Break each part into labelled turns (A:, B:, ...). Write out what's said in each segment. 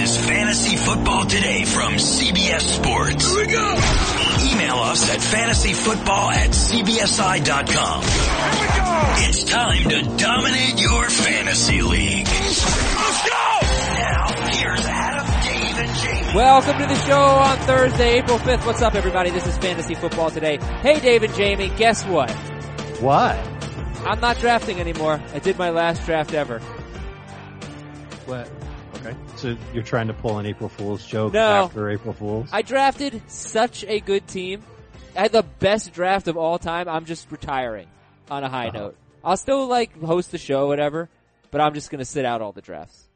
A: is Fantasy Football Today from CBS Sports. Here we go. Email us at fantasyfootball at cbsi.com. Here we go. It's time to dominate your fantasy league. Let's go. Now, here's Adam, Dave, and Jamie.
B: Welcome to the show on Thursday, April 5th. What's up, everybody? This is Fantasy Football Today. Hey, Dave and Jamie, guess what?
C: What?
B: I'm not drafting anymore. I did my last draft ever.
C: What? Okay. So you're trying to pull an April Fool's joke
B: No.
C: after April Fool's?
B: I drafted such a good team. I had the best draft of all time. I'm just retiring on a high
C: Uh-huh.
B: note. I'll still like host the show, whatever, but I'm just gonna sit out all the drafts.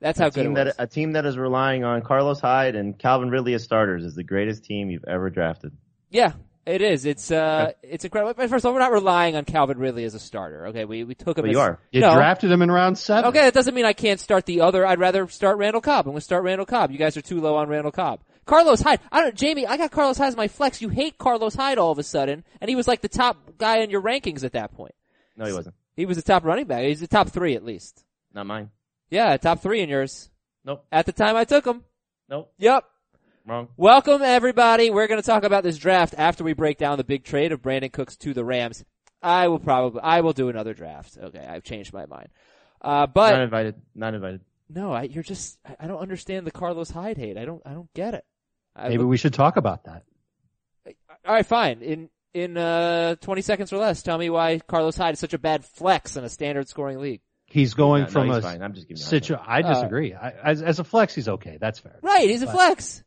B: That's how
D: a
B: good it was.
D: that a team that is relying on Carlos Hyde and Calvin Ridley as starters is the greatest team you've ever drafted.
B: Yeah, it is. It's uh, it's incredible. But First of all, we're not relying on Calvin Ridley as a starter. Okay, we we took him.
D: But
B: as,
D: you are.
C: you
B: no.
C: drafted him in round seven.
B: Okay, that doesn't mean I can't start the other. I'd rather start Randall Cobb. I'm going to start Randall Cobb. You guys are too low on Randall Cobb. Carlos Hyde. I don't, Jamie, I got Carlos Hyde as my flex. You hate Carlos Hyde all of a sudden, and he was like the top guy in your rankings at that point.
D: No, he wasn't.
B: He was the top running back. He's the top three at least.
D: Not mine.
B: Yeah, top three in yours.
D: Nope.
B: At the time I took him.
D: Nope.
B: Yep.
D: Wrong.
B: Welcome everybody. We're going to talk about this draft after we break down the big trade of Brandin Cooks to the Rams. I will probably, I will do another draft. Okay, I've changed my mind. Uh, but
D: Not invited. Not invited.
B: No, I, you're just, I, I don't understand the Carlos Hyde hate. I don't, I don't get it. I,
C: Maybe we should talk about that.
B: alright, fine. In, in, uh, 20 seconds or less, tell me why Carlos Hyde is such a bad flex in a standard scoring league.
C: He's going
D: No, no,
C: from
D: he's
C: a
D: fine. I'm just giving you a hard
C: situ- I disagree. I, as, as a flex, he's okay. That's fair.
B: Right, he's a
C: But-
B: flex.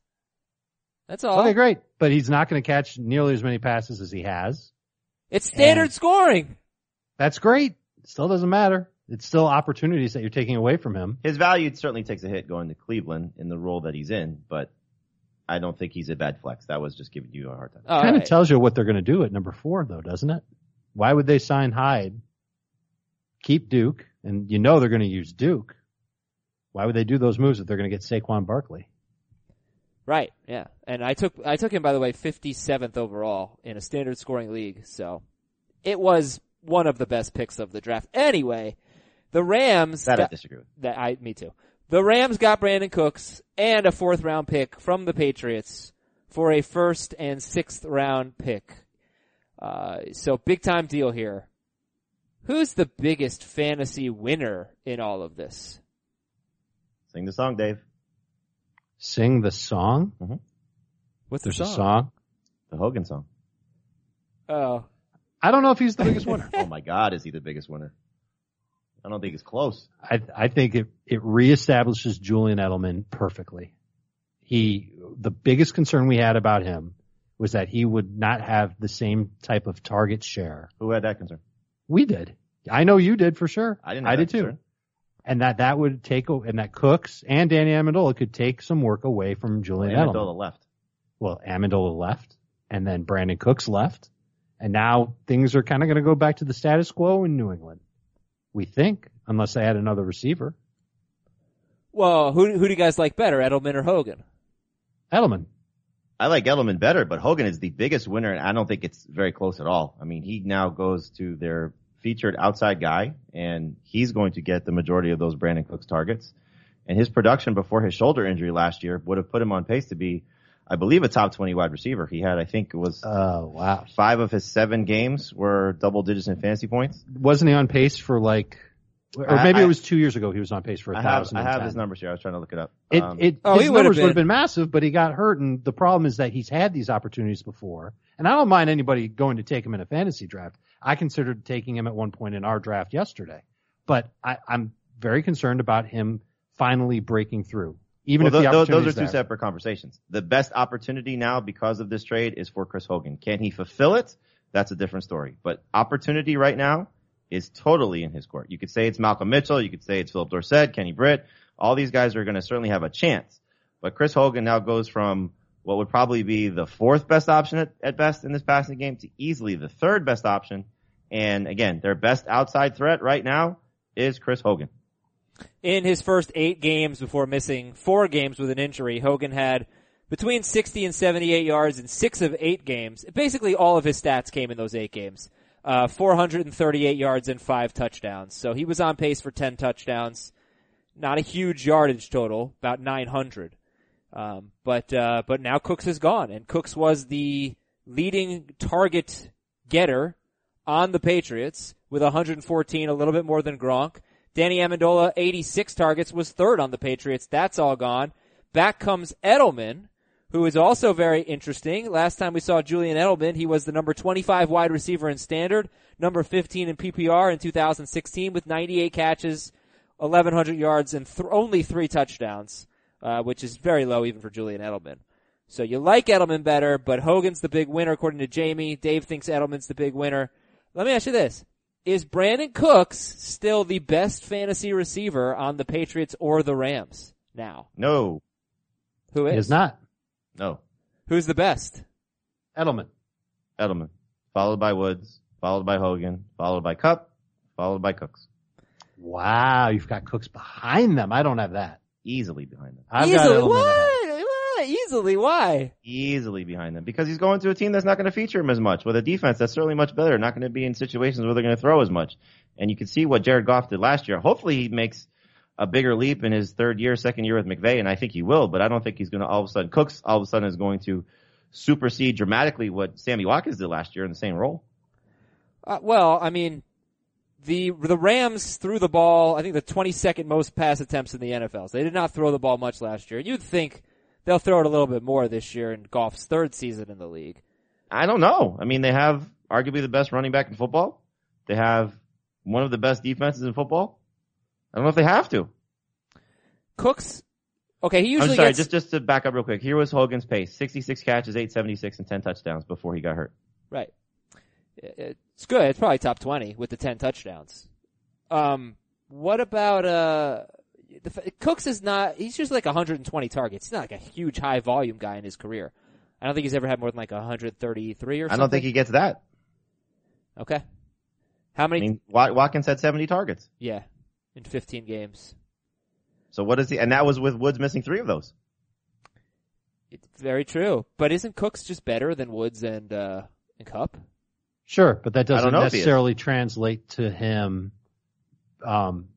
B: That's all.
C: Okay, great. But he's not going to catch nearly as many passes as he has.
B: It's standard
C: And-
B: scoring.
C: That's great. Still doesn't matter. It's still opportunities that you're taking away from him.
D: His value certainly takes a hit going to Cleveland in the role that he's in, but I don't think he's a bad flex. That was just giving you a hard time.
B: All
C: kind of
B: right.
C: tells you what they're going to do at number four, though, doesn't it? Why would they sign Hyde, keep Duke, and you know they're going to use Duke? Why would they do those moves if they're going to get Saquon Barkley?
B: Right, yeah. And I took, I took him, by the way, 57th overall in a standard scoring league, so it was one of the best picks of the draft. Anyway, the Rams,
D: That I disagree with.
B: That I, me too. The Rams got Brandin Cooks and a fourth round pick from the Patriots for a first and sixth round pick. Uh, so big time deal here. Who's the biggest fantasy winner in all of this?
D: Sing the song, Dave.
C: Sing the song? Mm-hmm.
B: What's
C: There's a song.
D: The Hogan song.
B: Oh,
C: I don't know if he's the biggest winner.
D: Oh my God, is he the biggest winner? I don't think it's close.
C: I, I think it, it reestablishes Julian Edelman perfectly. He, the biggest concern we had about him was that he would not have the same type of target share.
D: Who had that concern?
C: We did. I know you did for sure.
D: I didn't.
C: I
D: have
C: did
D: that
C: too.
D: Concern.
C: And that that would take, and that Cooks and Danny Amendola could take some work away from Julian Edelman.
D: Amendola left.
C: Well, Amendola left, and then Brandin Cooks left, and now things are kind of going to go back to the status quo in New England. We think, unless they add another receiver.
B: well, who who do you guys like better, Edelman or Hogan?
C: Edelman.
D: I like Edelman better, but Hogan is the biggest winner, and I don't think it's very close at all. I mean, he now goes to their featured outside guy, and he's going to get the majority of those Brandin Cooks targets. And his production before his shoulder injury last year would have put him on pace to be, I believe, a top 20 wide receiver. He had, I think it was
C: Oh wow.
D: five of his seven games were double digits in fantasy points.
C: Wasn't he on pace for like, or maybe
D: I-
C: it was two years ago he was on pace for a
D: I have,
C: thousand.
D: I have his numbers here. I was trying to look it up.
C: It,
D: Um,
C: it,
B: Oh,
C: his
B: he would have
C: numbers would have
B: been-
C: been massive, but he got hurt, and the problem is that he's had these opportunities before. And I don't mind anybody going to take him in a fantasy draft. I considered taking him at one point in our draft yesterday, but I, I'm very concerned about him finally breaking through. Even
D: well,
C: if the
D: tho- tho-
C: opportunity
D: those are two separate conversations. The best opportunity now because of this trade is for Chris Hogan. Can he fulfill it? That's a different story. But opportunity right now is totally in his court. You could say it's Malcolm Mitchell. You could say it's Phillip Dorsett, Kenny Britt. All these guys are going to certainly have a chance. But Chris Hogan now goes from what would probably be the fourth best option at, at best in this passing game to easily the third best option. And again, their best outside threat right now is Chris Hogan.
B: In his first eight games before missing four games with an injury, Hogan had between 60 and 78 yards in six of eight games. Basically all of his stats came in those eight games. Uh, 438 yards and five touchdowns. So he was on pace for 10 touchdowns. Not a huge yardage total, about 900. Um, but uh, but now Cooks is gone, and Cooks was the leading target getter on the Patriots with 114, a little bit more than Gronk. Danny Amendola, 86 targets, was third on the Patriots. That's all gone. Back comes Edelman, who is also very interesting. Last time we saw Julian Edelman, he was the number 25 wide receiver in standard, number 15 in PPR in 2016 with 98 catches, 1100 yards, and th- only three touchdowns, uh, which is very low even for Julian Edelman. So you like Edelman better, but Hogan's the big winner according to Jamie. Dave thinks Edelman's the big winner. Let me ask you this. Is Brandin Cooks still the best fantasy receiver on the Patriots or the Rams now?
D: No,
B: Who is?
C: He
B: is?
C: is not.
D: no.
B: Who's the best?
C: Edelman.
D: Edelman, followed by Woods, followed by Hogan, followed by Kupp, followed by Cooks.
C: Wow, you've got Cooks behind them. I don't have that.
D: Easily behind them.
C: I've got
B: Easily.
C: Edelman
B: What? Easily. Why?
D: Easily behind them because he's going to a team that's not going to feature him as much with a defense that's certainly much better. Not going to be in situations where they're going to throw as much. And you can see what Jared Goff did last year. Hopefully he makes a bigger leap in his third year, second year with McVay, and I think he will. But I don't think he's going to all of a sudden Cooks all of a sudden is going to supersede dramatically what Sammy Watkins did last year in the same role.
B: Uh, well, I mean, the the Rams threw the ball. I think the 22nd most pass attempts in the NFL. So they did not throw the ball much last year. And You'd think they'll throw it a little bit more this year in Goff's third season in the league.
D: I don't know. I mean, they have arguably the best running back in football. They have one of the best defenses in football. I don't know if they have to.
B: Cooks. Okay, he
D: I'm
B: usually
D: sorry,
B: gets.
D: just just to back up real quick. Here was Hogan's pace: 66 catches, 876, and 10 touchdowns before he got hurt.
B: Right. It's good. It's probably top 20 with the 10 touchdowns. Um, what about, uh, the, Cooks is not, he's just like 120 targets. He's not like a huge high volume guy in his career. I don't think he's ever had more than like 133 or something.
D: I don't think he gets that.
B: Okay. How
D: I
B: many?
D: mean, Watkins had 70 targets.
B: yeah. In 15 games.
D: So what is he? And that was with Woods missing three of those.
B: It's very true. But isn't Cooks just better than Woods and, uh, and Kupp?
C: Sure, but that doesn't
D: know if he is.
C: necessarily translate to him um,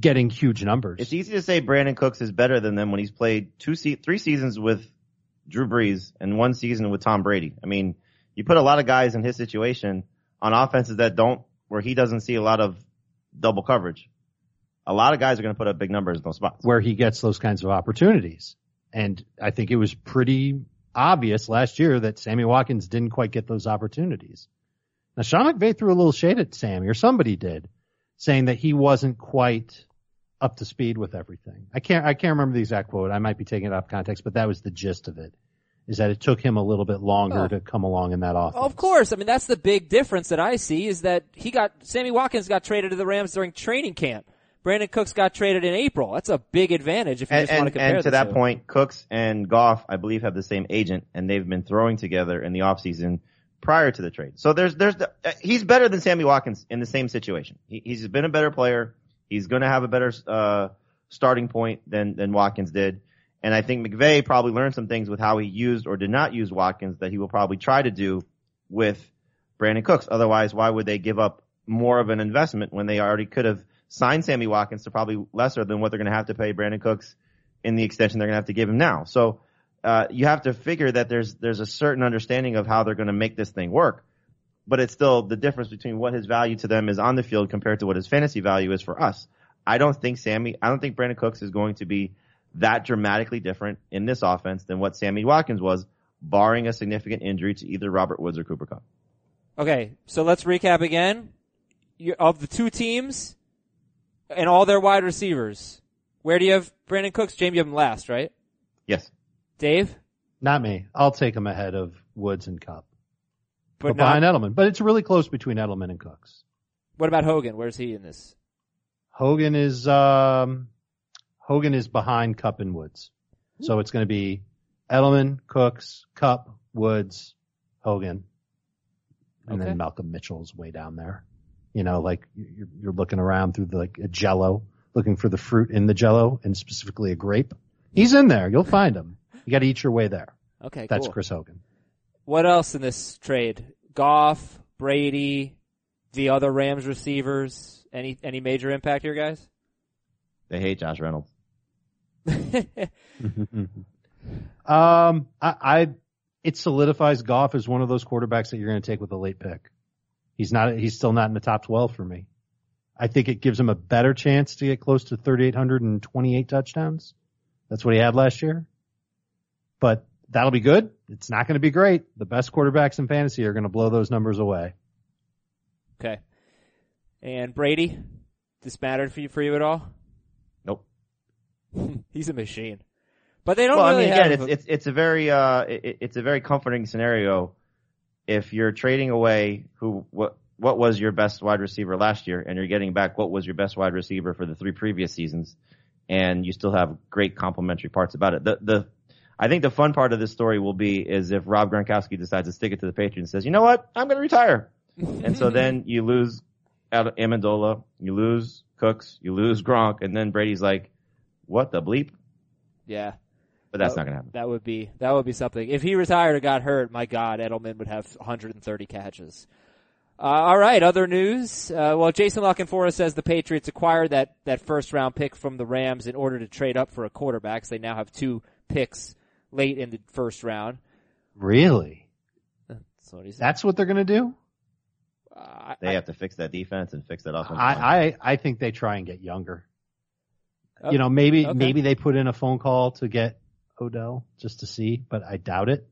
C: getting huge numbers.
D: It's easy to say Brandin Cooks is better than them when he's played two, se- three seasons with Drew Brees and one season with Tom Brady. I mean, you put a lot of guys in his situation on offenses that don't, where he doesn't see a lot of double coverage. A lot of guys are going to put up big numbers in those spots.
C: where he gets those kinds of opportunities. And I think it was pretty obvious last year that Sammy Watkins didn't quite get those opportunities. Now Sean McVay threw a little shade at Sammy, or somebody did, saying that he wasn't quite up to speed with everything. I can't I can't remember the exact quote. I might be taking it out of context, but that was the gist of it. Is that it took him a little bit longer
B: Oh.
C: to come along in that offense.
B: Of course. I mean, that's the big difference that I see is that he got, Sammy Watkins got traded to the Rams during training camp. Brandin Cooks got traded in April. That's a big advantage if you
D: And,
B: just want to compare
D: and to that
B: two.
D: point, Cooks and Goff, I believe, have the same agent, and they've been throwing together in the offseason prior to the trade. So there's, there's, the, uh, he's better than Sammy Watkins in the same situation. He, he's been a better player. He's going to have a better uh, starting point than than Watkins did. And I think McVay probably learned some things with how he used or did not use Watkins that he will probably try to do with Brandin Cooks. Otherwise, why would they give up more of an investment when they already could have signed Sammy Watkins to probably lesser than what they're going to have to pay Brandin Cooks in the extension they're going to have to give him now. So uh, you have to figure that there's there's a certain understanding of how they're going to make this thing work. But it's still the difference between what his value to them is on the field compared to what his fantasy value is for us. I don't think Sammy, I don't think Brandin Cooks is going to be that dramatically different in this offense than what Sammy Watkins was, barring a significant injury to either Robert Woods or Cooper Kupp.
B: Okay, so let's recap again. You, of the two teams and all their wide receivers, where do you have Brandin Cooks? Jamie, you have him last, right?
D: Yes.
B: Dave?
C: Not me. I'll take him ahead of Woods and Kupp.
B: But
C: But,
B: not,
C: behind Edelman. But it's really close between Edelman and Cooks.
B: what about Hogan? Where's he in this?
C: Hogan is um Hogan is behind Kupp and Woods. So it's going to be Edelman, Cooks, Kupp, Woods, Hogan, and
B: Okay.
C: then Malcolm Mitchell's way down there. You know, like you're, you're looking around through the, like a Jello, looking for the fruit in the Jello, and specifically a grape. He's in there. You'll find him. You got to eat your way there.
B: Okay,
C: That's
B: cool.
C: Chris Hogan.
B: What else in this trade? Goff, Brady, the other Rams receivers. Any any major impact here, guys?
D: They hate Josh Reynolds.
C: um, I, I, it solidifies Goff as one of those quarterbacks that you're going to take with a late pick. He's not, he's still not in the top 12 for me. I think it gives him a better chance to get close to 3,828 touchdowns. That's what he had last year. But that'll be good. It's not going to be great. The best quarterbacks in fantasy are going to blow those numbers away.
B: Okay. And Brady, this mattered for you for you at all?
D: Nope.
B: He's a machine. But they don't
D: well,
B: really
D: I mean, again,
B: have.
D: it's, it's it's a very uh, it, it's a very comforting scenario if you're trading away who what what was your best wide receiver last year, and you're getting back what was your best wide receiver for the three previous seasons, and you still have great complementary parts about it. The the I think the fun part of this story will be is if Rob Gronkowski decides to stick it to the Patriots and says, you know what, I'm going to retire, and so then you lose Amendola, you lose Cooks, you lose Gronk, and then Brady's like, what the bleep?
B: yeah.
D: But that's
B: That-
D: not going to happen.
B: That would be that would be something. If he retired or got hurt, my God, Edelman would have 130 catches. Uh, all right, other news. Uh, well, Jason La Canfora says the Patriots acquired that that first round pick from the Rams in order to trade up for a quarterback. So they now have two picks late in the first round.
C: Really?
B: That's what he said.
C: That's what they're going to do?
B: Uh, I-
D: They have to fix that defense and fix that offense.
C: I, I, I think they try and get younger.
B: Oh,
C: you know, maybe,
B: okay.
C: maybe they put in a phone call to get Odell just to see, but I doubt it.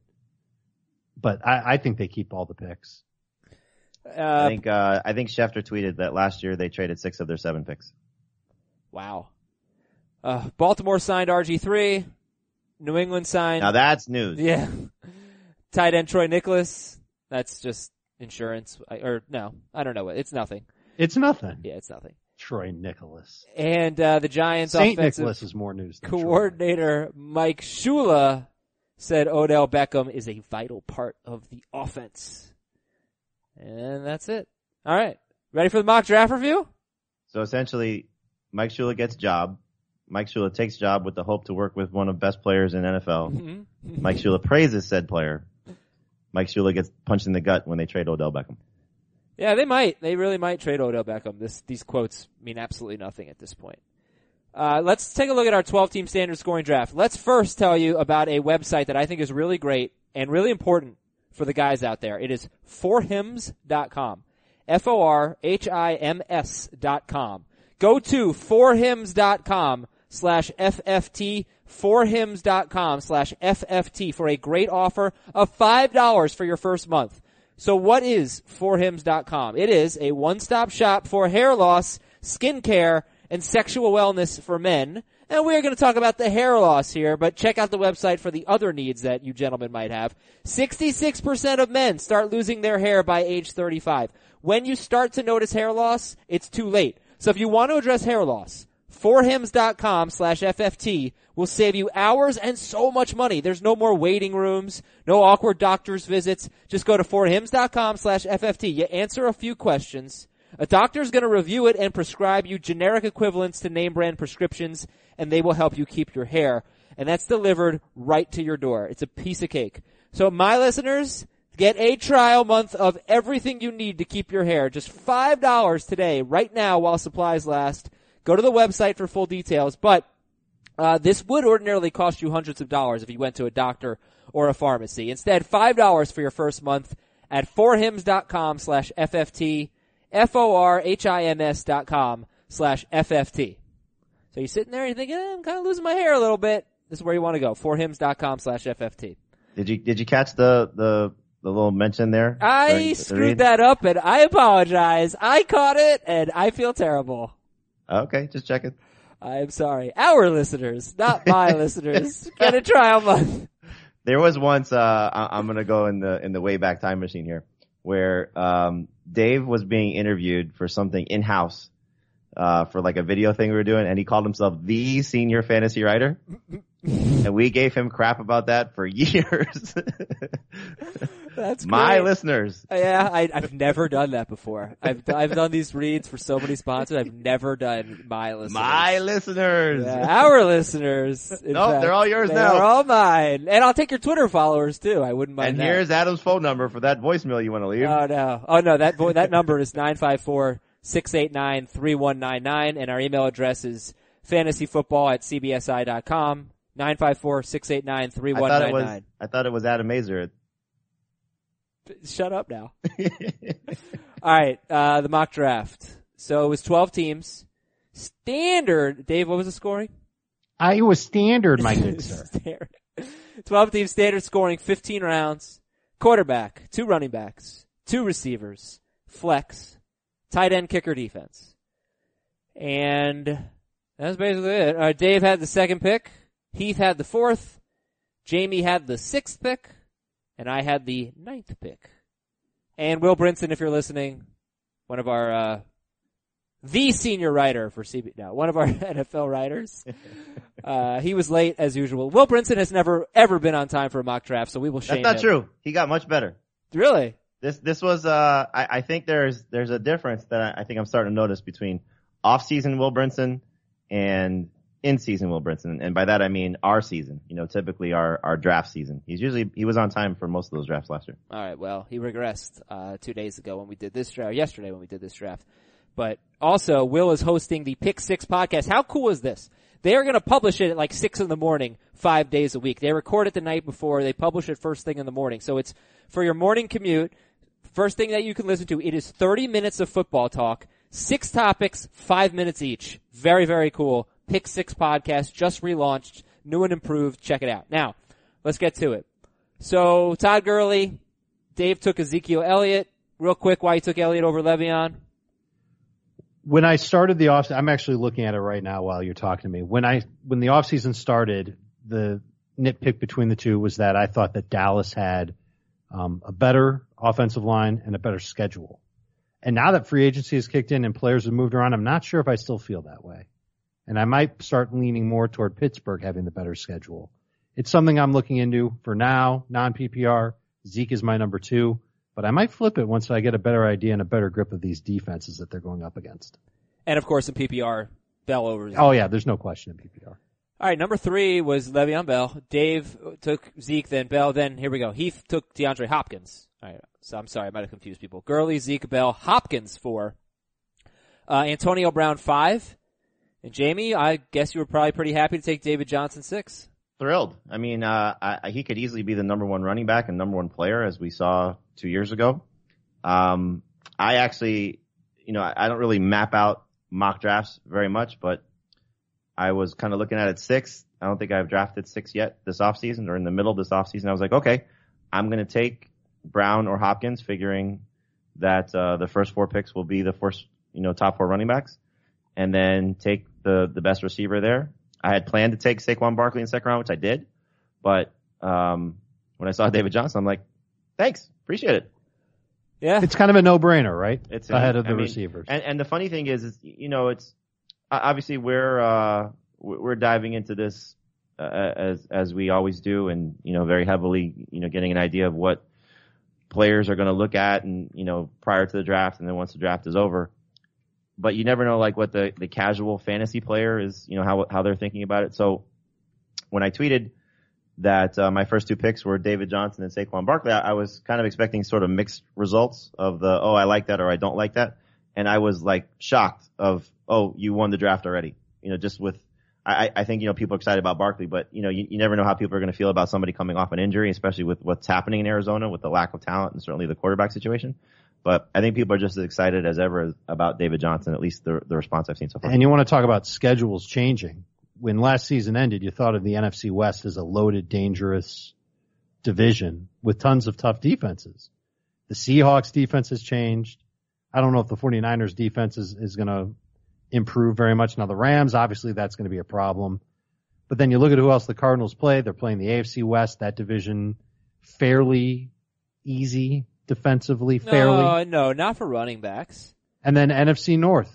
C: But I, I think they keep all the picks.
D: I
B: uh,
D: think uh, I think Schefter tweeted that last year they traded six of their seven picks.
B: wow. Uh, Baltimore signed RG three. New England signed.
D: Now that's news.
B: Yeah. Tight end Troy Niklas. That's just insurance. I, or no, I don't know. What it's nothing.
C: It's nothing.
B: Yeah, it's nothing.
C: Troy Niklas.
B: And uh, the Giants
C: Saint
B: offensive
C: Nicholas is more news than Troy.
B: coordinator Mike Shula said Odell Beckham is a vital part of the offense. And that's it. All right. Ready for the mock draft review?
D: So essentially, Mike Shula gets job. Mike Shula takes job with the hope to work with one of the best players in NFL.
B: Mm-hmm.
D: Mike Shula praises said player. Mike Shula gets punched in the gut when they trade Odell Beckham.
B: Yeah, they might. They really might trade Odell Beckham. This, these quotes mean absolutely nothing at this point. Uh, let's take a look at our 12 team standard scoring draft. Let's first tell you about a website that I think is really great and really important for the guys out there. It is forhims.com. F-O-R-H-I-M-S dot com. Go to forhims.com slash FFT, forhims.com slash FFT for a great offer of $5 for your first month. So what is forhims.com? It is a one-stop shop for hair loss, skincare, and sexual wellness for men. And we are going to talk about the hair loss here, but check out the website for the other needs that you gentlemen might have. 66% of men start losing their hair by age 35. When you start to notice hair loss, it's too late. So if you want to address hair loss, forhims.com slash FFT will save you hours and so much money. There's no more waiting rooms, no awkward doctor's visits. Just go to forhims.com slash FFT. You answer a few questions. A doctor's going to review it and prescribe you generic equivalents to name brand prescriptions and they will help you keep your hair. And that's delivered right to your door. It's a piece of cake. So my listeners, get a trial month of everything you need to keep your hair. Just $5 today, right now while supplies last. Go to the website for full details, but uh, this would ordinarily cost you hundreds of dollars if you went to a doctor or a pharmacy. Instead, $5 for your first month at forhims.com slash FFT, F-O-R-H-I-M-S dot com slash FFT. So you're sitting there and you're thinking, eh, I'm kind of losing my hair a little bit. This is where you want to go. Forhims.com slash FFT.
D: Did you did you catch the the the little mention there?
B: I
D: during
B: screwed that up and I apologize. I caught it and I feel terrible.
D: Okay, just checking.
B: I am sorry. Our listeners, not my listeners, get a trial month.
D: There was once uh I, I'm gonna go in the in the way back time machine here, where um Dave was being interviewed for something in house, uh for like a video thing we were doing, and he called himself the senior fantasy writer. and we gave him crap about that for years.
B: That's great.
D: my listeners.
B: Uh, yeah, I, have never done that before. I've I've done these reads for so many sponsors. I've never done my listeners.
D: My listeners,
B: yeah, our listeners. No,
D: nope, they're all yours
B: they
D: now.
B: They're all mine, and I'll take your Twitter followers too. I wouldn't mind.
D: And
B: that.
D: here's Adam's phone number for that voicemail you want to leave.
B: Oh no, oh no, that vo- that number is nine five four six eight nine three one nine nine, and our email address is fantasyfootball at
D: cbsi dot com. 954-689-3199. I thought it was Adam Mazer.
B: Shut up now. All right, uh, the mock draft. So it was 12 teams. Standard, Dave, what was the scoring?
C: I was standard, my good sir.
B: 12 teams, standard scoring, 15 rounds. Quarterback, two running backs, two receivers, flex, tight end, kicker, defense. And that's basically it. All right, Dave had the second pick. Heath had the fourth. Jamie had the sixth pick. And I had the ninth pick. And Will Brinson, if you're listening, one of our, uh, the senior writer for CB, no, one of our NFL writers. Uh, he was late as usual. Will Brinson has never, ever been on time for a mock draft, so we will shame
D: That's not
B: him.
D: true. He got much better.
B: Really?
D: This this was uh I, I think there's there's a difference that I, I think I'm starting to notice between off season Will Brinson and in season Will Brinson. And by that I mean our season. You know, typically our, our draft season. He's usually he was on time for most of those drafts last year.
B: All right. Well, he regressed uh, two days ago when we did this draft. Yesterday when we did this draft. But also, Will is hosting the Pick Six podcast. How cool is this? They are going to publish it at like six in the morning, five days a week. They record it the night before. They publish it first thing in the morning. So it's for your morning commute. First thing that you can listen to. It is 30 minutes of football talk, six topics, five minutes each. Very, very cool. Pick Six podcast just relaunched, new and improved. Check it out. Now, let's get to it. So Todd Gurley, Dave took Ezekiel Elliott. Real quick, why he took Elliott over Le'Veon?
C: when I started the off, I'm actually looking at it right now while you're talking to me. When I, when the off season started, the nitpick between the two was that I thought that Dallas had, um, a better offensive line and a better schedule. And now that free agency has kicked in and players have moved around, I'm not sure if I still feel that way. And I might start leaning more toward Pittsburgh having the better schedule. It's something I'm looking into for now, non PPR. Zeke is my number two but I might flip it once I get a better idea and a better grip of these defenses that they're going up against.
B: And of course in PPR, Bell over. Zeke.
C: Oh yeah, there's no question in PPR.
B: All right, number three was Le'Veon Bell. Dave took Zeke, then Bell, then here we go. Heath took DeAndre Hopkins. All right, so I'm sorry, I might have confused people. Gurley, Zeke, Bell, Hopkins four. Uh, Antonio Brown five. And Jamie, I guess you were probably pretty happy to take David Johnson six.
D: Thrilled. I mean, uh, I, he could easily be the number one running back and number one player as we saw two years ago. Um, I actually, you know, I, I don't really map out mock drafts very much, but I was kind of looking at it six. I don't think I've drafted six yet this offseason or in the middle of this offseason. I was like, okay, I'm going to take Brown or Hopkins, figuring that, uh, the first four picks will be the first, you know, top four running backs and then take the, the best receiver there. I had planned to take Saquon Barkley in the second round, which I did, but, um, when I saw David Johnson, I'm like, thanks, appreciate it.
B: Yeah.
C: It's kind of a no-brainer, right?
D: It's
C: ahead of
D: I
C: the
D: mean,
C: receivers.
D: And, and the funny thing is, is you know, it's obviously we're uh, we're diving into this uh, as as we always do, and you know, very heavily, you know, getting an idea of what players are going to look at, and you know, prior to the draft, and then once the draft is over. But you never know, like what the the casual fantasy player is, you know, how how they're thinking about it. So when I tweeted that uh, my first two picks were David Johnson and Saquon Barkley, I, I was kind of expecting sort of mixed results of the oh I like that or I don't like that, and I was like shocked of oh you won the draft already. You know, just with I, I think you know people are excited about Barkley, but you know you, you never know how people are going to feel about somebody coming off an injury, especially with what's happening in Arizona with the lack of talent and certainly the quarterback situation. But I think people are just as excited as ever about David Johnson, at least the the response I've seen so far.
C: And you want to talk about schedules changing. When last season ended, you thought of the NFC West as a loaded, dangerous division with tons of tough defenses. The Seahawks defense has changed. I don't know if the 49ers defense is, is going to improve very much. Now the Rams, obviously that's going to be a problem. But then you look at who else the Cardinals play. They're playing the AFC West, that division fairly easy defensively, fairly.
B: No, no, not for running backs.
C: And then NFC North.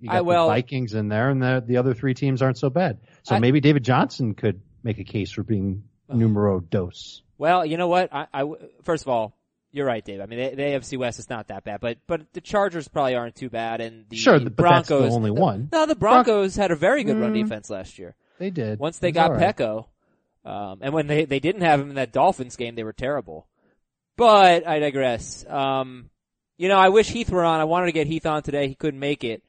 C: You got
B: I- well-
C: the Vikings in there, and the the other three teams aren't so bad. So
B: I-
C: maybe David Johnson could make a case for being numero dos.
B: Well, you know what? I first of all, you're right, Dave. I mean, the, the AFC West is not that bad, but but the Chargers probably aren't too bad, and the
C: Sure, but that's the
B: Broncos
C: only one.
B: No, the Broncos had a very good run
C: Mm.
B: defense last year.
C: They did
B: Once they got
C: right.
B: Peko, um, and when they they didn't have him in that Dolphins game, they were terrible. But I digress. Um, you know, I wish Heath were on. I wanted to get Heath on today. He couldn't make it.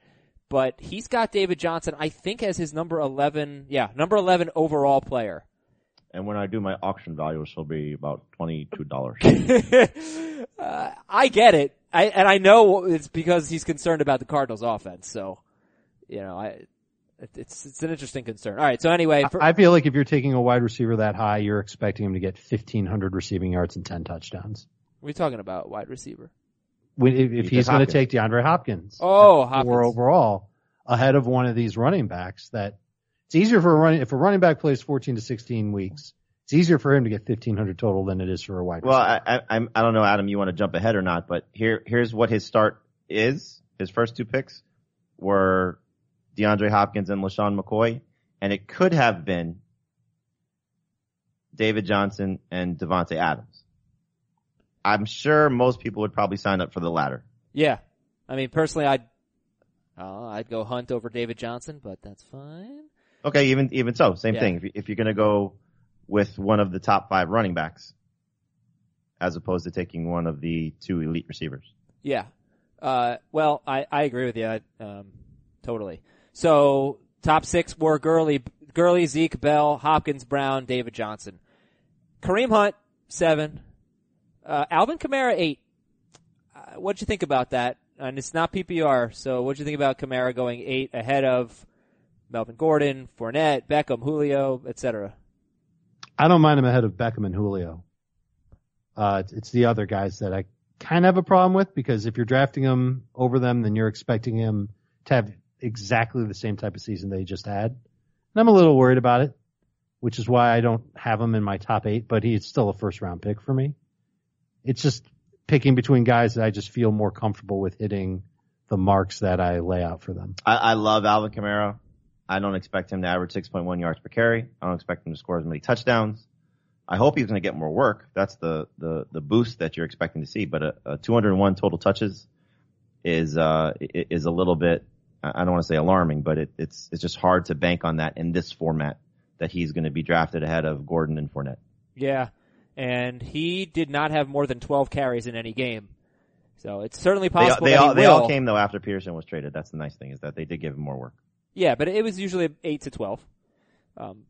B: but he's got David Johnson, I think, as his number 11, yeah, number 11 overall player.
D: And when I do my auction value, it'll be about $22.
B: uh, I get it. I, and I know it's because he's concerned about the Cardinals offense. So, you know, I, it's, it's an interesting concern. All right. So anyway,
C: for, I feel like if you're taking a wide receiver that high, you're expecting him to get 1500 receiving yards and 10 touchdowns.
B: We're talking about? Wide receiver?
C: When, if, if he's going to take DeAndre Hopkins.
B: Oh, Hopkins.
C: Or overall ahead of one of these running backs that it's easier for a running, if a running back plays 14 to 16 weeks, it's easier for him to get 1500 total than it is for a wide
D: well, receiver. I, I, I don't know, Adam, you want to jump ahead or not, but here, here's what his start is. His first two picks were DeAndre Hopkins and LeSean McCoy, and it could have been David Johnson and Davante Adams. I'm sure most people would probably sign up for the latter.
B: Yeah. I mean, personally, I'd, uh, I'd go Hunt over David Johnson, but that's fine.
D: Okay, even, even so, same yeah. thing. If, you, if you're gonna go with one of the top five running backs, as opposed to taking one of the two elite receivers.
B: Yeah. Uh, well, I, I agree with you. I, um, totally. So top six were Gurley, Gurley, Zeke, Bell, Hopkins, Brown, David Johnson. Kareem Hunt, seven. Uh, Alvin Kamara, eight. Uh, what'd you think about that? And it's not PPR, so what'd you think about Kamara going eight ahead of Melvin Gordon, Fournette, Beckham, Julio, etc.?
C: I don't mind him ahead of Beckham and Julio. Uh, it's, it's the other guys that I kind of have a problem with because if you're drafting him over them, then you're expecting him to have exactly the same type of season they just had. And I'm a little worried about it, which is why I don't have him in my top eight, but he's still a first round pick for me. It's just picking between guys that I just feel more comfortable with hitting the marks that I lay out for them.
D: I, I love Alvin Kamara. I don't expect him to average 6.1 yards per carry. I don't expect him to score as many touchdowns. I hope he's going to get more work. That's the, the, the boost that you're expecting to see. But a, a 201 total touches is, uh, is a little bit I don't want to say alarming, but it, it's it's just hard to bank on that in this format that he's going to be drafted ahead of Gordon and Fournette.
B: Yeah, and he did not have more than 12 carries in any game, so it's certainly possible.
D: They, they
B: all
D: they all came though after Peterson was traded. That's the nice thing is that they did give him more work.
B: Yeah, but it was usually eight to 12. Um,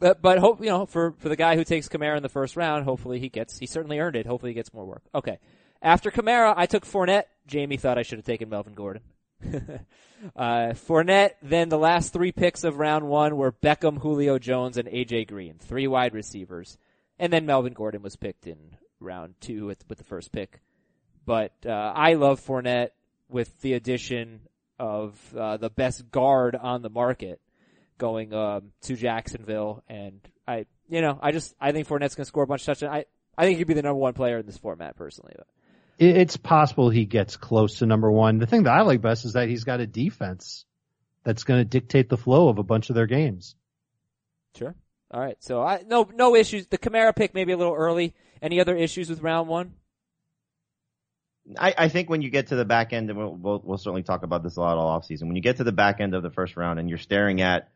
B: but but hope you know for for the guy who takes Kamara in the first round, hopefully he gets he certainly earned it. Hopefully he gets more work. Okay, after Kamara, I took Fournette. Jamie thought I should have taken Melvin Gordon. uh, Fournette, then the last three picks of round one were Beckham, Julio Jones, and AJ Green, three wide receivers. And then Melvin Gordon was picked in round two with, with the first pick. But, uh, I love Fournette with the addition of, uh, the best guard on the market going, um, to Jacksonville. And I, you know, I just, I think Fournette's gonna score a bunch of touchdowns. I, I think he'd be the number one player in this format personally. But
C: it's possible he gets close to number one. The thing that I like best is that he's got a defense that's going to dictate the flow of a bunch of their games.
B: Sure. All right. So I no no issues. The Kamara pick maybe a little early. Any other issues with round one?
D: I, I think when you get to the back end, and we'll, we'll, we'll certainly talk about this a lot all offseason. When you get to the back end of the first round and you're staring at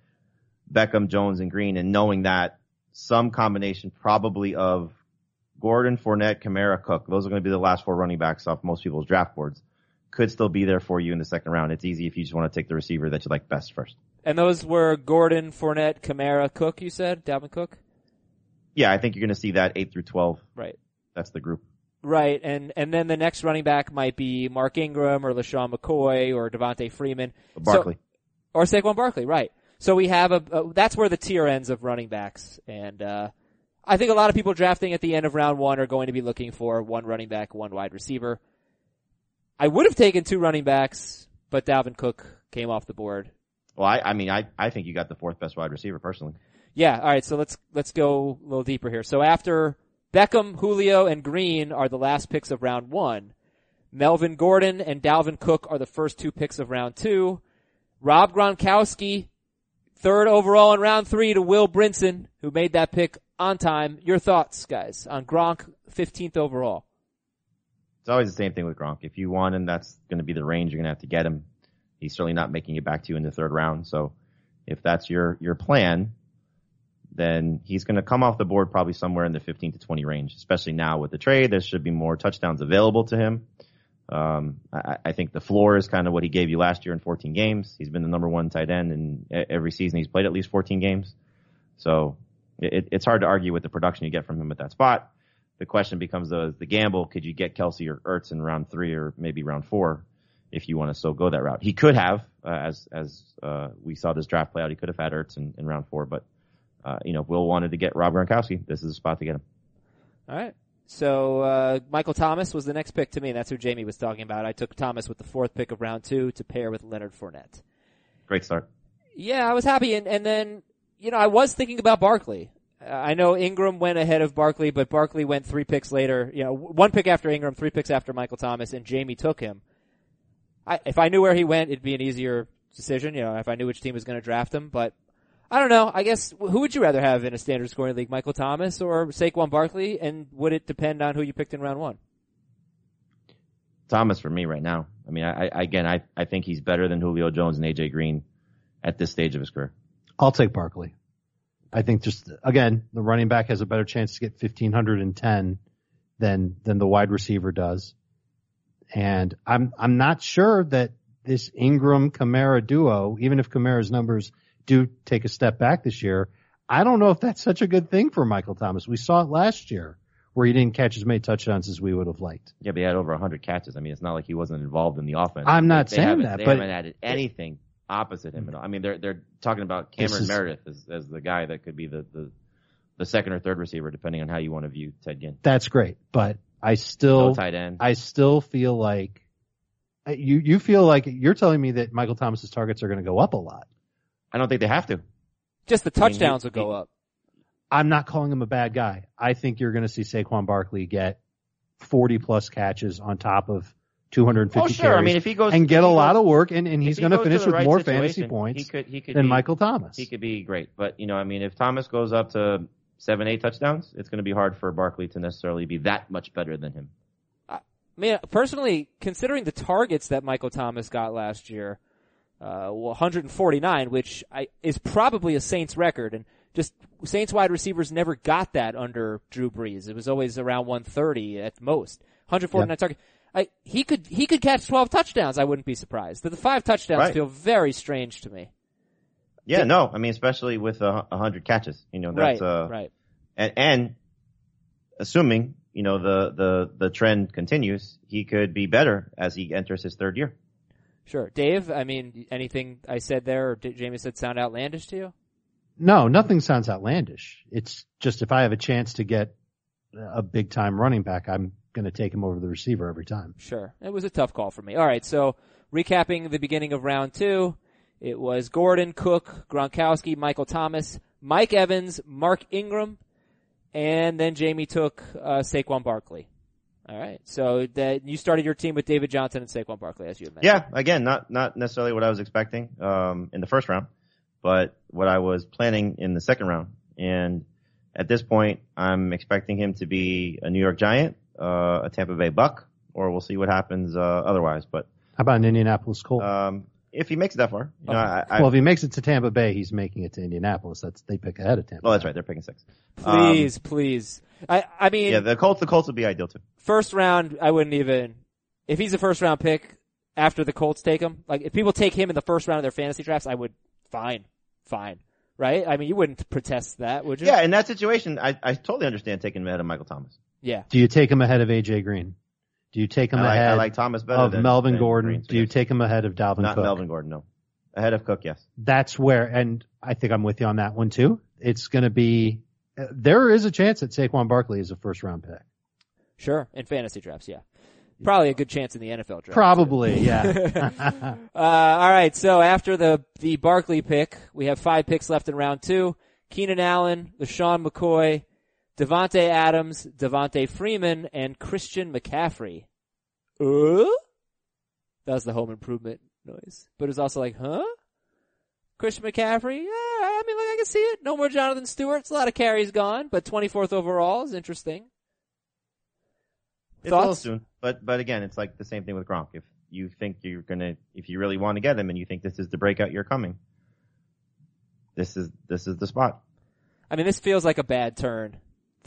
D: Beckham, Jones, and Green, and knowing that some combination probably of Gordon, Fournette, Kamara, Cook. Those are going to be the last four running backs off most people's draft boards. Could still be there for you in the second round. It's easy if you just want to take the receiver that you like best first.
B: And those were Gordon, Fournette, Kamara, Cook. You said Dalvin Cook.
D: Yeah, I think you're going to see that eight through twelve.
B: Right.
D: That's the group.
B: Right, and and then the next running back might be Mark Ingram or LeSean McCoy or Devonta Freeman.
D: Barkley. So,
B: or Saquon Barkley, right. So we have a, a, that's where the tier ends of running backs and uh I think a lot of people drafting at the end of round one are going to be looking for one running back, one wide receiver. I would have taken two running backs, but Dalvin Cook came off the board.
D: Well, I, I mean, I, I think you got the fourth best wide receiver personally.
B: Yeah. All right. So let's, let's go a little deeper here. So after Beckham, Julio, and Green are the last picks of round one. Melvin Gordon and Dalvin Cook are the first two picks of round two. Rob Gronkowski, third overall in round three to Will Brinson, who made that pick on time. Your thoughts, guys, on Gronk, 15th overall?
D: It's always the same thing with Gronk. If you want him, that's going to be the range you're going to have to get him. He's certainly not making it back to you in the third round. So if that's your, your plan, then he's going to come off the board probably somewhere in the 15 to 20 range, especially now with the trade. There should be more touchdowns available to him. Um, I, I think the floor is kind of what he gave you last year in 14 games. He's been the number one tight end in every season. He's played at least 14 games. So it, it's hard to argue with the production you get from him at that spot. The question becomes though, is the gamble, could you get Kelce or Ertz in round three or maybe round four if you want to still go that route? He could have, uh, as, as, uh, we saw this draft play out, he could have had Ertz in, in round four, but, uh, you know, Will wanted to get Rob Gronkowski. This is a spot to get him.
B: All right. So uh, Michael Thomas was the next pick to me. And that's who Jamie was talking about. I took Thomas with the fourth pick of round two to pair with Leonard Fournette.
D: Great start.
B: Yeah, I was happy, and and then you know I was thinking about Barkley. Uh, I know Ingram went ahead of Barkley, but Barkley went three picks later. You know, one pick after Ingram, three picks after Michael Thomas, and Jamie took him. I, if I knew where he went, it'd be an easier decision. You know, if I knew which team was going to draft him, but I don't know. I guess who would you rather have in a standard scoring league, Michael Thomas or Saquon Barkley? And would it depend on who you picked in round one?
D: Thomas for me right now. I mean, I, I again, I, I think he's better than Julio Jones and AJ Green at this stage of his career.
C: I'll take Barkley. I think just again, the running back has a better chance to get 1510 than than the wide receiver does. And I'm I'm not sure that this Ingram Kamara duo, even if Kamara's numbers do take a step back this year, I don't know if that's such a good thing for Michael Thomas. We saw it last year where he didn't catch as many touchdowns as we would have liked.
D: Yeah, but he had over 100 catches. I mean, it's not like he wasn't involved in the offense.
C: I'm not
D: they,
C: saying that,
D: they
C: but
D: haven't added anything opposite him at all. I mean, they're they're talking about Cameron
C: is-
D: Meredith as, as the guy that could be the, the the second or third receiver, depending on how you want to view Ted Ginn.
C: that's great, but I
D: No
C: still
D: tight end.
C: I still feel like you you feel like you're telling me that Michael Thomas's targets are going to go up a lot.
D: I don't think they have to.
B: Just the
D: I mean, he-
B: touchdowns would go
D: he-
B: up.
C: I'm not calling him a bad guy. I think you're going to see Saquon Barkley get 40 plus catches on top of 250
D: Oh, sure.
C: carries
D: I mean, if he goes
C: and get
D: if
C: a
D: he
C: lot of work, and, and
D: if
C: he's
D: he
C: going to finish
D: the
C: with
D: right
C: more fantasy points
D: He could, he could
C: than
D: be,
C: Michael Thomas.
D: He could be great, but you know, I mean, if Thomas goes up to seven, eight touchdowns, it's going to be hard for Barkley to necessarily be that much better than him.
B: I mean, personally, considering the targets that Michael Thomas got last year, uh, 149, which I, is probably a Saints record, and just Saints wide receivers never got that under Drew Brees. It was always around 130 at most. 149 target. I, he could he could catch 12 touchdowns. I wouldn't be surprised. The, the five touchdowns
D: Right.
B: feel very strange to me.
D: Yeah, no, I mean, especially with a, a hundred catches, you know, that's,
B: right,
D: uh,
B: right.
D: and, and assuming, you know, the, the, the trend continues, he could be better as he enters his third year.
B: Sure, Dave. I mean, anything I said there or did Jamie said sound outlandish to you?
C: no, nothing sounds outlandish. It's just if I have a chance to get a big time running back, I'm going to take him over the receiver every time.
B: Sure. It was a tough call for me. All right. So recapping the beginning of round two, it was Gordon, Cook, Gronkowski, Michael Thomas, Mike Evans, Mark Ingram, and then Jamie took uh, Saquon Barkley. All right. So that you started your team with David Johnson and Saquon Barkley, as you mentioned.
D: Yeah, again, not, not necessarily what I was expecting, um, in the first round, but what I was planning in the second round. And at this point, I'm expecting him to be a New York Giant, uh, a Tampa Bay Buck, or we'll see what happens, uh, otherwise. But,
C: How about an Indianapolis Colt?
D: um, if he makes it that far, you know,
B: Okay.
D: I, I
C: well, if he makes it to Tampa Bay, he's making it to Indianapolis. That's they pick ahead of Tampa.
D: oh, that's right. They're picking six.
B: Please, please. I, I mean,
D: Um, Yeah, the Colts, the Colts would be ideal too.
B: First round, I wouldn't even, if he's a first round pick after the Colts take him, like if people take him in the first round of their fantasy drafts, I would, fine, fine. Right? I mean, you wouldn't protest that, would you?
D: Yeah, in that situation, I, I totally understand taking him ahead of Michael Thomas.
B: Yeah.
C: Do you take him ahead of AJ Green? Do you take him
D: I like,
C: ahead
D: I like Thomas better
C: of
D: than
C: Melvin
D: than
C: Gordon?
D: Green, so
C: Do you
D: yes.
C: take him ahead of Dalvin
D: not
C: Cook?
D: Melvin Gordon? No, ahead of Cook. Yes.
C: That's where, and I think I'm with you on that one too. It's going to be. uh, There is a chance that Saquon Barkley is a first round pick.
B: Sure. In fantasy drafts, yeah. Probably a good chance in the NFL draft.
C: Probably, yeah.
B: Uh, all right. So after the the Barkley pick, we have five picks left in round two. Keenan Allen, LeSean McCoy, Davante Adams, Devonta Freeman, and Christian McCaffrey. Uh? That was the home improvement noise. But it's also like, huh? Christian McCaffrey? Yeah, I mean, like, I can see it. No more Jonathan Stewart. It's a lot of carries gone, but 24th overall is interesting.
D: It's a little soon, but but again, it's like the same thing with Gronk. If you think you're gonna, if you really want to get him, and you think this is the breakout you're coming, this is this is the spot.
B: I mean, this feels like a bad turn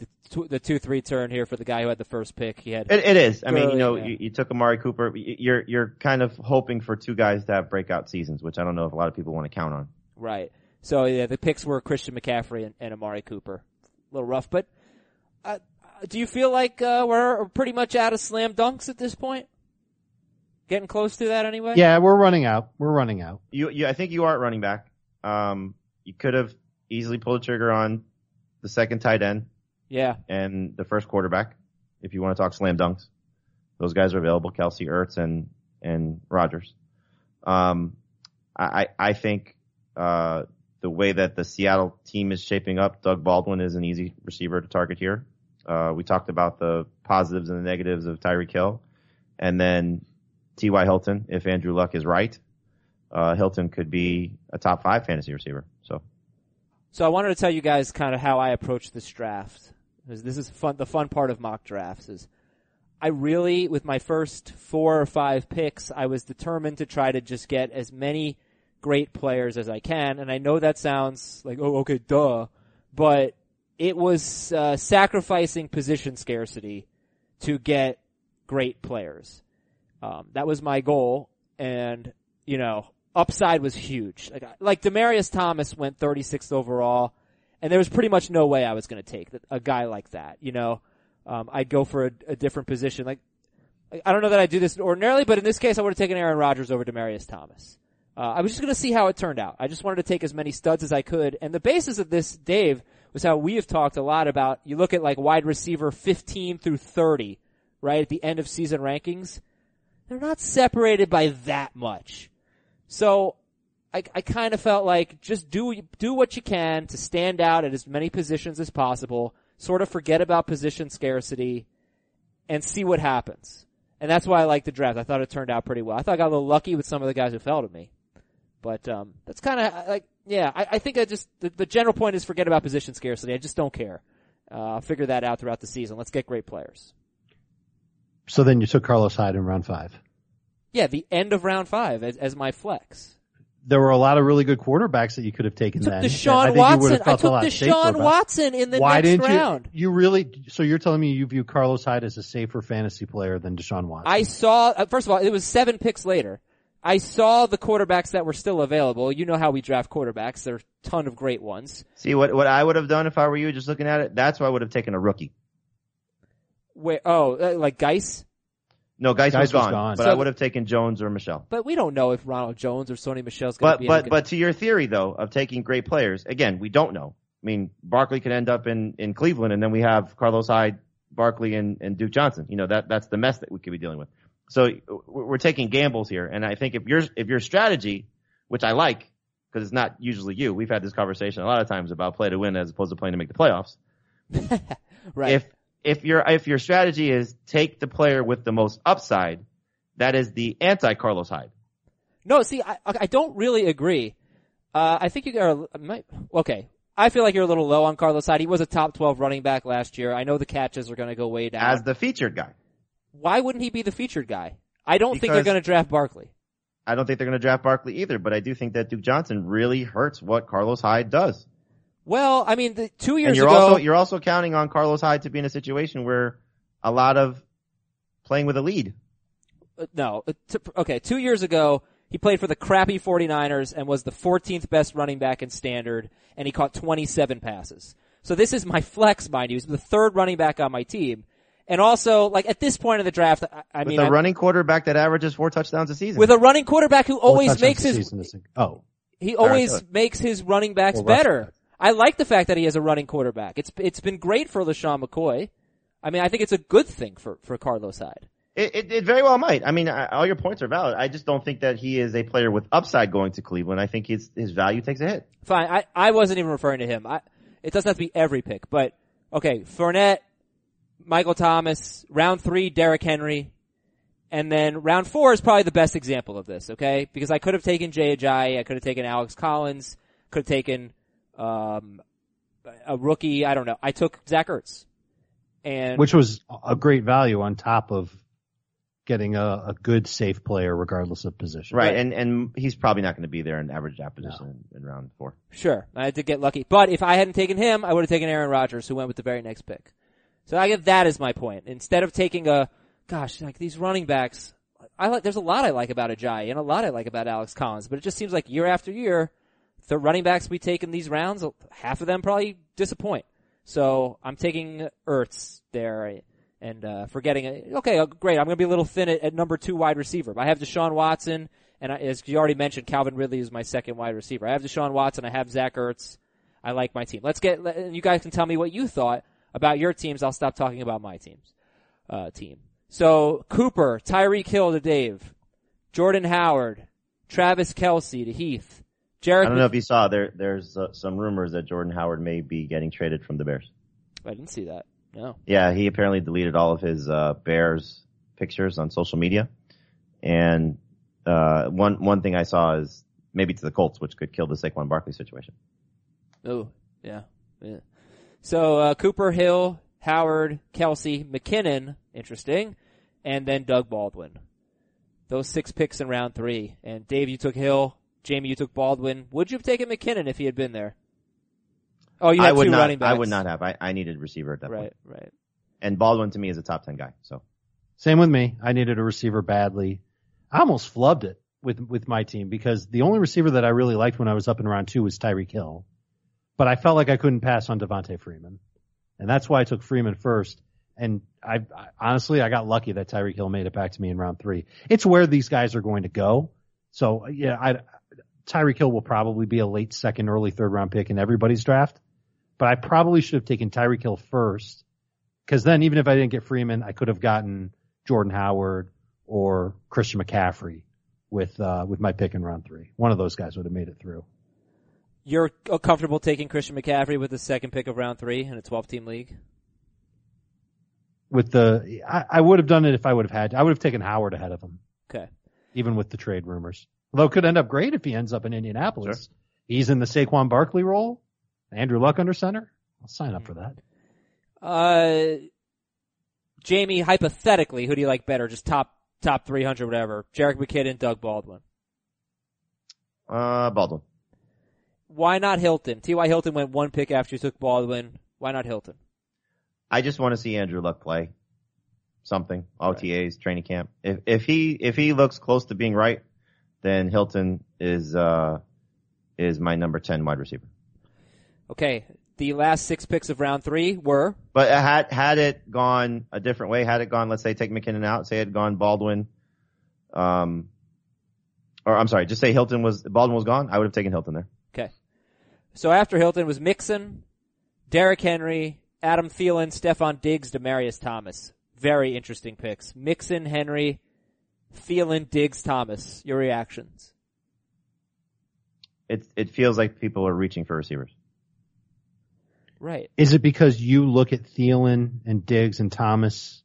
B: the two, the two three turn here for the guy who had the first pick. He had
D: It, it is. I mean, you know, you, you took Amari Cooper. You're you're kind of hoping for two guys to have breakout seasons, which I don't know if a lot of people want to count on.
B: right. So yeah, the picks were Christian McCaffrey and, and Amari Cooper. A little rough, but uh, do you feel like uh, we're pretty much out of slam dunks at this point? Getting close to that anyway.
C: Yeah, we're running out. We're running out.
D: You, you I think you are at running back. Um, you could have easily pulled the trigger on the second tight end
B: Yeah.
D: and the first quarterback, if you want to talk slam dunks. Those guys are available, Kelce, Ertz, and and Rodgers. Um, I I I think uh, the way that the Seattle team is shaping up, Doug Baldwin is an easy receiver to target here. Uh, we talked about the positives and the negatives of Tyreek Hill, and then T.Y. Hilton. If Andrew Luck is right, uh, Hilton could be a top five fantasy receiver. So
B: So I wanted to tell you guys kind of how I approach this draft. This is fun. The fun part of mock drafts is I really, with my first four or five picks, I was determined to try to just get as many great players as I can. And I know that sounds like, oh, okay, duh. But it was uh, sacrificing position scarcity to get great players. Um, that was my goal, and you know, upside was huge. Like, like Demaryius Thomas went 36th overall, and there was pretty much no way I was going to take a guy like that. You know, um, I'd go for a, a different position. Like, I don't know that I'd do this ordinarily, but in this case, I would have taken Aaron Rodgers over Demaryius Thomas. Uh, I was just going to see how it turned out. I just wanted to take as many studs as I could, and the basis of this, Dave, was how we have talked a lot about. You look at like wide receiver 15 through 30, right at the end of season rankings. They're not separated by that much. So I, I kind of felt like just do do what you can to stand out at as many positions as possible. Sort of forget about position scarcity, and see what happens. And that's why I like the draft. I thought it turned out pretty well. I thought I got a little lucky with some of the guys who fell to me, but um, that's kind of like yeah. I, I think I just the, the general point is forget about position scarcity. I just don't care. Uh, I'll figure that out throughout the season. Let's get great players.
C: So then you took Carlos Hyde in round five.
B: Yeah, the end of round five as, as my flex.
C: There were a lot of really good quarterbacks that you could have taken
B: took
C: then.
B: Deshaun
C: think you would
B: Watson. I took
C: safer
B: Deshaun. Watson in the
C: Why
B: next
C: didn't
B: round.
C: you? You really? So you're telling me you view Carlos Hyde as a safer fantasy player than Deshaun Watson?
B: I saw, uh, first of all, it was seven picks later. I saw the quarterbacks that were still available. You know how we draft quarterbacks. There are a ton of great ones.
D: see what what I would have done if I were you, just looking at it. That's why I would have taken a rookie.
B: Wait, oh, uh, like Guice?
D: No, guys,
C: Guice
D: was
C: was
D: gone,
C: gone.
D: but
B: So
D: I would have taken Jones or Michel.
B: But we don't know if Ronald Jones or Sony Michel's going to
D: But
B: be.
D: but
B: good.
D: but to your theory though of taking great players, again, we don't know. I mean, Barkley could end up in in Cleveland, and then we have Carlos Hyde, Barkley, and and Duke Johnson. You know that that's the mess that we could be dealing with. So we're taking gambles here, and I think if your if your strategy, which I like, because it's not usually you. We've had this conversation a lot of times about play to win as opposed to playing to make the playoffs.
B: right.
D: If if your if your strategy is take the player with the most upside, that is the anti Carlos Hyde.
B: No, see, I, I don't really agree. Uh, I think you are, might, okay. I feel like you're a little low on Carlos Hyde. He was a top 12 running back last year. I know the catches are going to go way down.
D: as the featured guy.
B: Why wouldn't he be the featured guy? I don't think they're going to draft Barkley.
D: I don't think they're going to draft Barkley either, but I do think that Duke Johnson really hurts what Carlos Hyde does.
B: Well, I mean, the, two years
D: And you're
B: ago,
D: also you're also counting on Carlos Hyde to be in a situation where a lot of playing with a lead.
B: uh, no, uh, okay, two years ago, he played for the crappy 49ers and was the 14th best running back in standard, and he caught 27 passes. So this is my flex, mind you. He's the third running back on my team. And also, like, at this point in the draft, I, I
D: With
B: mean,
D: a
B: I'm-
D: running quarterback that averages four touchdowns a season.
B: with a running quarterback who
C: Four
B: always makes his,
C: Oh,
B: he always
D: good.
B: makes his running backs
C: Well, rushing
B: better.
C: backs.
B: I like the fact that he has a running quarterback. It's, it's been great for LeSean McCoy. I mean, I think it's a good thing for, for Carlos Hyde.
D: it, it, it very well might. I mean, I, all your points are valid. I just don't think that he is a player with upside going to Cleveland. I think his his value takes a hit.
B: Fine. I, I wasn't even referring to him. I, it doesn't have to be every pick, but okay. Fournette, Michael Thomas, round three, Derrick Henry, and then round four is probably the best example of this. Okay, because I could have taken Jay Ajayi, I could have taken Alex Collins, could have taken um, a rookie. I don't know. I took Zach Ertz, and
C: which was a great value on top of getting a, a good safe player regardless of position.
D: Right, and and he's probably not going to be there in average draft position in, in round four.
B: Sure, I had to get lucky. But if I hadn't taken him, I would have taken Aaron Rodgers, who went with the very next pick. So I get that as my point. Instead of taking a, gosh, like these running backs, I like. There's a lot I like about Ajayi and a lot I like about Alex Collins, but it just seems like year after year, the running backs we take in these rounds, half of them probably disappoint. So I'm taking Ertz there and uh, forgetting. It. Okay, uh, great. I'm going to be a little thin at, at, number two wide receiver. But I have Deshaun Watson, and I, as you already mentioned, Calvin Ridley is my second wide receiver. I have Deshaun Watson. I have Zach Ertz. I like my team. Let's get. And You guys can tell me what you thought about your teams. I'll stop talking about my teams. Uh, team. So Cooper, Tyreek Hill to Dave, Jordan Howard, Travis Kelce to Heath. Jared
D: I don't know if you saw there. There's uh, some rumors that Jordan Howard may be getting traded from the Bears.
B: I didn't see that. No.
D: Yeah, he apparently deleted all of his uh, Bears pictures on social media, and uh, one one thing I saw is maybe to the Colts, which could kill the Saquon Barkley situation.
B: Oh, yeah, yeah. So uh, Cooper Hill, Howard, Kelce, McKinnon, interesting, and then Doug Baldwin. Those six picks in round three. And Dave, you took Hill. Jamie, you took Baldwin. Would you have taken McKinnon if he had been there? Oh, you had
D: I would
B: two
D: not,
B: running backs.
D: I would not have. I, I needed receiver at that
B: Right,
D: point.
B: Right, right.
D: And Baldwin to me is a top ten guy. So
C: Same with me. I needed a receiver badly. I almost flubbed it with with my team because the only receiver that I really liked when I was up in round two was Tyreek Hill, but I felt like I couldn't pass on Devonta Freeman, and that's why I took Freeman first. And I, I honestly I got lucky that Tyreek Hill made it back to me in round three. It's where these guys are going to go. So yeah, I Tyreek Hill will probably be a late second, early third round pick in everybody's draft, but I probably should have taken Tyreek Hill first because then even if I didn't get Freeman, I could have gotten Jordan Howard or Christian McCaffrey with uh, with my pick in round three. One of those guys would have made it through.
B: You're comfortable taking Christian McCaffrey with the second pick of round three in a 12 team league?
C: With the, I, I would have done it if I would have had. I would have taken Howard ahead of him,
B: Okay.
C: even with the trade rumors. Although it could end up great if he ends up in Indianapolis. He's in the Saquon Barkley role. Andrew Luck under center. I'll sign up for that.
B: Uh, Jamie, hypothetically, who do you like better? Just top top 300, whatever. Jerick McKinnon, Doug Baldwin.
D: uh, Baldwin.
B: Why not Hilton? T.Y. Hilton went one pick after you took Baldwin. Why not Hilton?
D: I just want to see Andrew Luck play something. OTAs, training camp. If if he if he looks close to being right, then Hilton is uh is my number ten wide receiver.
B: Okay. The last six picks of round three were
D: But had had it gone a different way, had it gone, let's say take McKinnon out, say it had gone Baldwin, um, or I'm sorry, just say Hilton was Baldwin was gone, I would have taken Hilton there.
B: Okay. So after Hilton was Mixon, Derrick Henry, Adam Thielen, Stefon Diggs, Demaryius Thomas. Very interesting picks. Mixon, Henry, Thielen, Diggs, Thomas. Your reactions?
D: It it feels like people are reaching for receivers.
B: Right.
C: Is it because you look at Thielen and Diggs and Thomas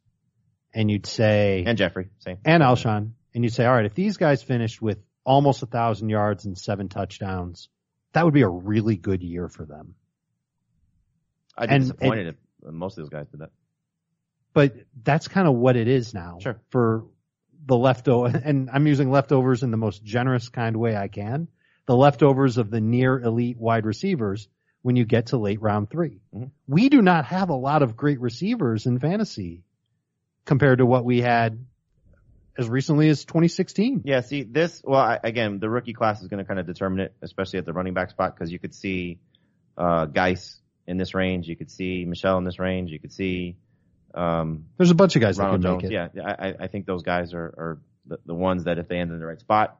C: and you'd say,
D: And Jeffery, same.
C: and Alshon, and you'd say, all right, if these guys finished with almost a thousand yards and seven touchdowns, that would be a really good year for them.
D: I'd be
C: and-
D: disappointed if most of those guys did that.
C: But that's kind of what it is now
D: Sure.
C: for the leftover, and I'm using leftovers in the most generous kind way I can. The leftovers of the near elite wide receivers when you get to late round 3
D: Mhm.
C: We do not have a lot of great receivers in fantasy compared to what we had as recently as 2016.
D: Yeah, see this. Well, I, again, the rookie class is going to kind of determine it, especially at the running back spot, because you could see uh, Guice in this range, you could see Michel in this range, you could see um,
C: There's a bunch of guys
D: Ronald
C: that can
D: Jones.
C: make it.
D: Yeah, I, I- think those guys are, are the, the ones that if they end in the right spot.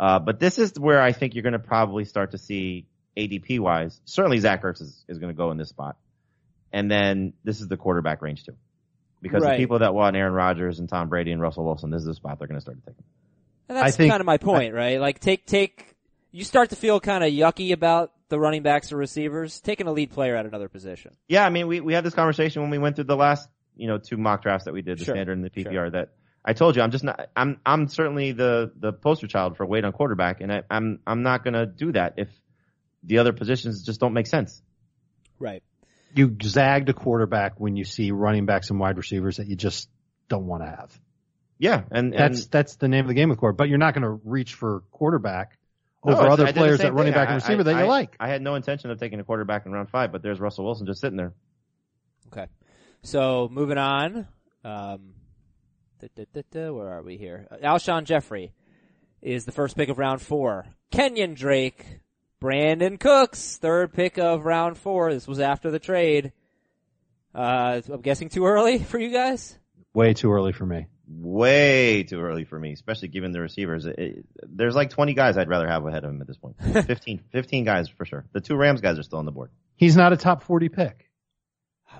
D: Uh, but this is where I think you're going to probably start to see ADP wise. Certainly Zach Ertz is, is going to go in this spot, and then this is the quarterback range too, because
B: Right.
D: the people that want Aaron Rodgers and Tom Brady and Russell Wilson, this is the spot they're going to start to take. Them.
B: And that's
C: think-
B: kind of my point, right? Like take take you start to feel kind of yucky about the running backs or receivers, taking a lead player at another position.
D: Yeah, I mean, we, we had this conversation when we went through the last, you know, two mock drafts that we did, the
B: Sure,
D: standard and the PPR
B: sure.
D: that I told you, I'm just not, I'm, I'm certainly the, the poster child for wait on quarterback and I, I'm, I'm not going to do that if the other positions just don't make sense.
B: Right.
C: You zagged a quarterback when you see running backs and wide receivers that you just don't want to have.
D: Yeah, and, and
C: That's that's the name of the game with Core. But you're not going to reach for quarterback
D: No,
C: over
D: it's-
C: other
D: I did
C: players
D: same
C: at running
D: thing.
C: back and receiver
D: I-
C: that you
D: I-
C: like.
D: I had no intention of taking a quarterback in round five, but there's Russell Wilson just sitting there.
B: Okay. So moving on. Um, da, da, da, da, where are we here? Alshon Jeffery is the first pick of round four. Kenyon Drake, Brandin Cooks, third pick of round four. This was after the trade. Uh, I'm guessing too early for you guys.
C: Way too early for me.
D: Way too early for me, especially given the receivers. It, it- there's like 20 guys I'd rather have ahead of him at this point. 15, 15 guys for sure. The two Rams guys are still on the board.
C: He's not a top 40 pick.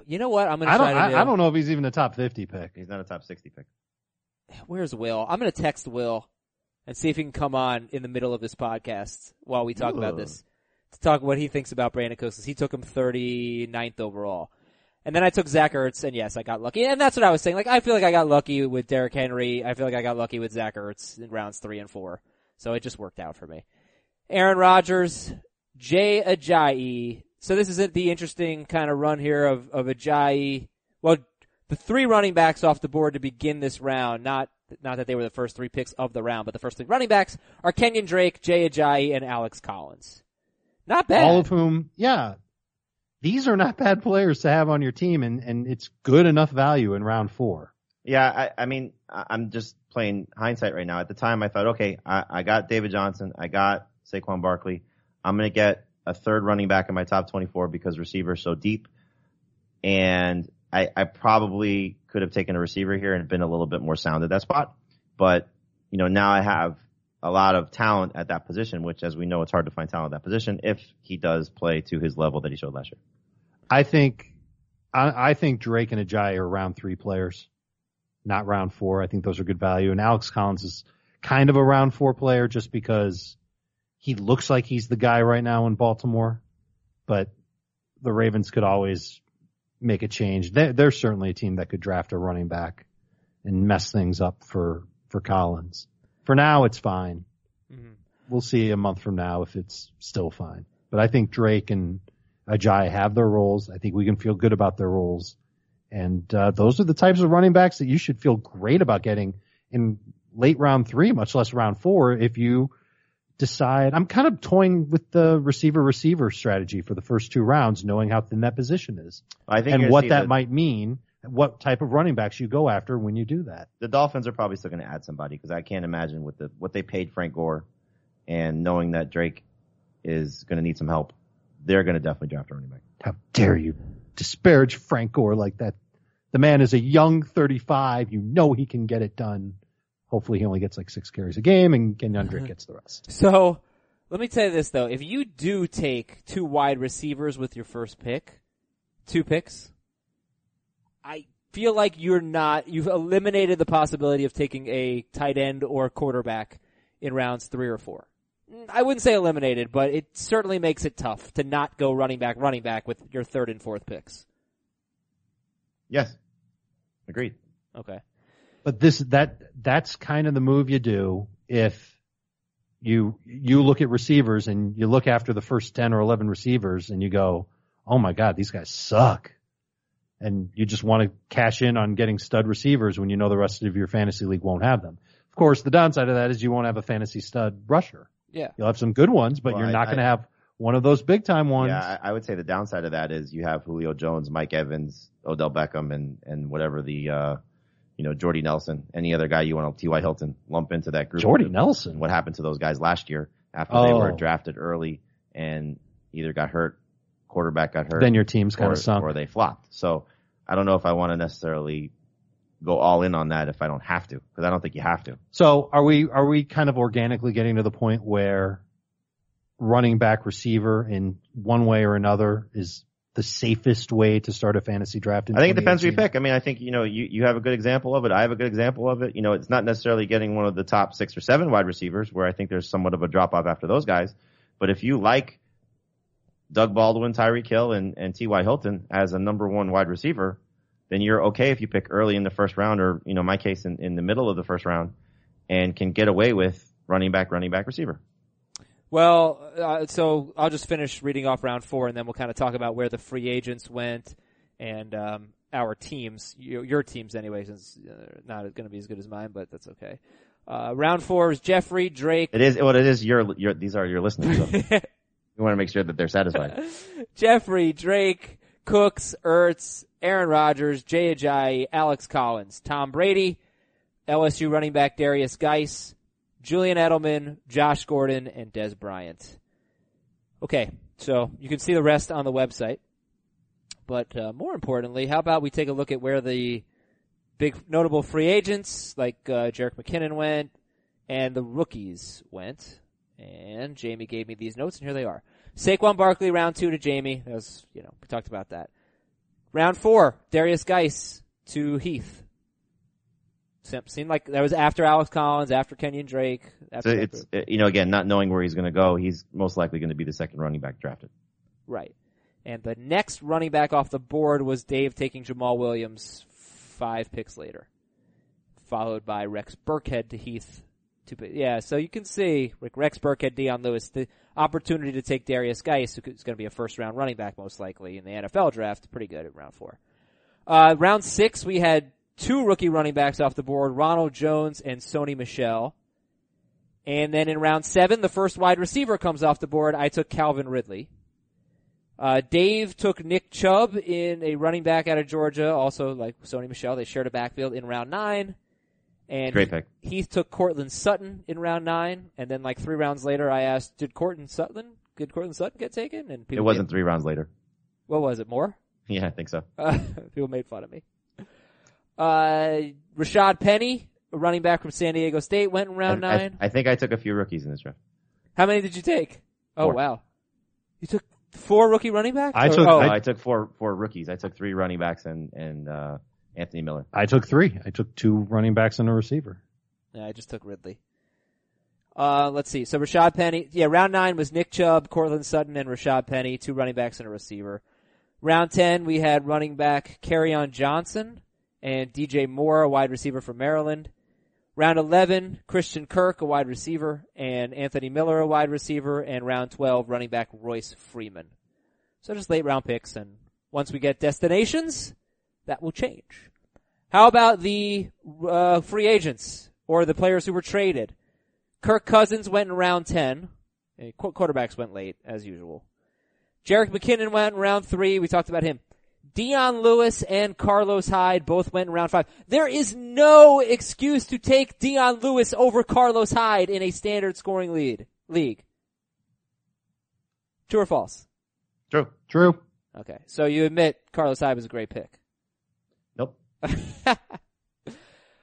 B: You know what? I'm going to
C: I don't.
B: to do.
C: I, I don't know if he's even a top 50 pick.
D: He's not a top 60 pick.
B: Where's Will? I'm going to text Will and see if he can come on in the middle of this podcast while we talk about this to talk what he thinks about Brandin Cooks. He took him 39th overall. And then I took Zach Ertz, and yes, I got lucky. And that's what I was saying. Like, I feel like I got lucky with Derrick Henry. I feel like I got lucky with Zach Ertz in rounds three and four. So it just worked out for me. Aaron Rodgers, Jay Ajayi. So this isn't the interesting kind of run here of, of Ajayi. Well, the three running backs off the board to begin this round, not, not that they were the first three picks of the round, but the first three running backs are Kenyon Drake, Jay Ajayi, and Alex Collins. Not bad.
C: All of whom, yeah, these are not bad players to have on your team, and and it's good enough value in round four.
D: Yeah, I, I mean, I- I'm just playing hindsight right now. At the time, I thought, okay, I, I got David Johnson, I got Saquon Barkley. I'm going to get a third running back in my top 24 because receivers so deep. And I, I probably could have taken a receiver here and been a little bit more sound at that spot. But, you know, now I have a lot of talent at that position, which as we know, it's hard to find talent at that position if he does play to his level that he showed last year.
C: I think, I, I think Drake and Ajayi are round three players, not round four. I think those are good value. And Alex Collins is kind of a round four player just because he looks like he's the guy right now in Baltimore, but the Ravens could always make a change. They're, they're certainly a team that could draft a running back and mess things up for, for Collins. For now, it's fine.
B: Mhm.
C: We'll see a month from now if it's still fine. But I think Drake and Ajayi have their roles. I think we can feel good about their roles. And uh, those are the types of running backs that you should feel great about getting in late round three, much less round four, if you decide. I'm kind of toying with the receiver receiver strategy for the first two rounds, knowing how thin that position is
D: I think
C: and what that
D: the-
C: might mean, what type of running backs you go after when you do that.
D: the Dolphins are probably still going to add somebody because I can't imagine with the what they paid Frank Gore and knowing that Drake is going to need some help, they're going to definitely draft a running back.
C: How dare you disparage Frank Gore like that? The man is a young 35. You know he can get it done. Hopefully he only gets like six carries a game and Kenyon Drake mm-hmm. gets the rest.
B: So, let me tell you this though. If you do take two wide receivers with your first pick, two picks, I feel like you're not, you've eliminated the possibility of taking a tight end or quarterback in rounds three or four. I wouldn't say eliminated, but it certainly makes it tough to not go running back, running back with your third and fourth picks.
D: Yes, agreed.
B: Okay.
C: But this, that, that's kind of the move you do if you, you look at receivers and you look after the first 10 or 11 receivers and you go, oh my God, these guys suck. And you just want to cash in on getting stud receivers when you know the rest of your fantasy league won't have them. Of course, the downside of that is you won't have a fantasy stud rusher.
B: Yeah.
C: You'll have some good ones, but
D: Well,
C: you're not going to have one of those big time ones.
D: Yeah, I, I would say the downside of that is you have Julio Jones, Mike Evans, Odell Beckham, and and whatever the uh, you know Jordy Nelson, any other guy you want to T.Y. Hilton lump into that group.
C: Jordy Nelson.
D: What happened to those guys last year after they were
C: Oh.
D: drafted early and either got hurt, quarterback got hurt,
C: Then your team's kind of sunk.
D: or they flopped. So I don't know if I want to necessarily go all in on that if I don't have to, because I don't think you have to.
C: So are we are we kind of organically getting to the point where running back receiver in one way or another is the safest way to start a fantasy draft? In
D: I think it depends who you pick. I mean, I think, you know, you, you have a good example of it. I have a good example of it. You know, it's not necessarily getting one of the top six or seven wide receivers where I think there's somewhat of a drop off after those guys. But if you like Doug Baldwin, Tyreek Hill, and, and T.Y. Hilton as a number one wide receiver, then you're okay if you pick early in the first round or, you know, my case in, in the middle of the first round and can get away with running back, running back receiver.
B: Well, uh, so I'll just finish reading off round four, and then we'll kind of talk about where the free agents went, and um, our teams, your, your teams anyway, since uh, not going to be as good as mine, but that's okay. Uh, round four is Jeffery Drake.
D: It is what it is. Your your these are your listeners. So. you want to make sure that they're satisfied.
B: Jeffery Drake, Cooks, Ertz, Aaron Rodgers, Jay Ajayi, Alex Collins, Tom Brady, LSU running back Derrius Guice, Julian Edelman, Josh Gordon, and Dez Bryant. Okay, so you can see the rest on the website. But uh, more importantly, how about we take a look at where the big notable free agents like uh, Jerick McKinnon went and the rookies went. And Jamie gave me these notes, and here they are. Saquon Barkley, round two to Jamie. That was, you know, we talked about that. Round four, Derrius Guice to Heath. Seemed like that was after Alex Collins, after Kenyon Drake. After
D: so it's uh, you know again not knowing where he's going to go, he's most likely going to be the second running back drafted.
B: Right. And the next running back off the board was Dave taking Jamaal Williams five picks later, followed by Rex Burkhead to Heath. To, yeah, so you can see like Rex Burkhead, Dion Lewis, the opportunity to take Derrius Guice, who's going to be a first round running back most likely in the NFL draft, pretty good at round four. Uh, round six, we had two rookie running backs off the board, Ronald Jones and Sony Michel. And then in round seven, the first wide receiver comes off the board. I took Calvin Ridley. Uh, Dave took Nick Chubb in a running back out of Georgia, also like Sony Michel. They shared a backfield in round nine. And
D: Great pick.
B: Heath took Courtland Sutton in round nine, and then like three rounds later, I asked, "Did Courtland Sutton, did Courtland Sutton get taken?" And
D: it wasn't three rounds later.
B: What was it? More?
D: Yeah, I think so.
B: Uh, people made fun of me. Uh, Rashad Penny, a running back from San Diego State, went in round
D: I,
B: nine.
D: I, I, think I took a few rookies in this draft.
B: How many did you take? Oh
D: Four.
B: wow, you took four rookie running backs.
C: I
B: Or-
C: took-
B: Oh,
D: I, I took four four rookies. I took three running backs and and uh, Anthony Miller.
C: I took three. I took two running backs and a receiver.
B: Yeah, I just took Ridley. Uh, let's see. So Rashad Penny, yeah, round nine was Nick Chubb, Courtland Sutton, and Rashad Penny, two running backs and a receiver. Round ten, we had running back on Johnson and DJ Moore, a wide receiver from Maryland. Round 11, Christian Kirk, a wide receiver, and Anthony Miller, a wide receiver, and round 12, running back Royce Freeman. So just late round picks, and once we get destinations, that will change. How about the uh, free agents or the players who were traded? Kirk Cousins went in round 10. Uh, qu- Quarterbacks went late, as usual. Jerick McKinnon went in round 3. We talked about him. Dion Lewis and Carlos Hyde both went in round 5. There is no excuse to take Dion Lewis over Carlos Hyde in a standard scoring lead league. True or false?
D: True.
C: True.
B: Okay. So you admit Carlos Hyde was a great pick.
D: Nope.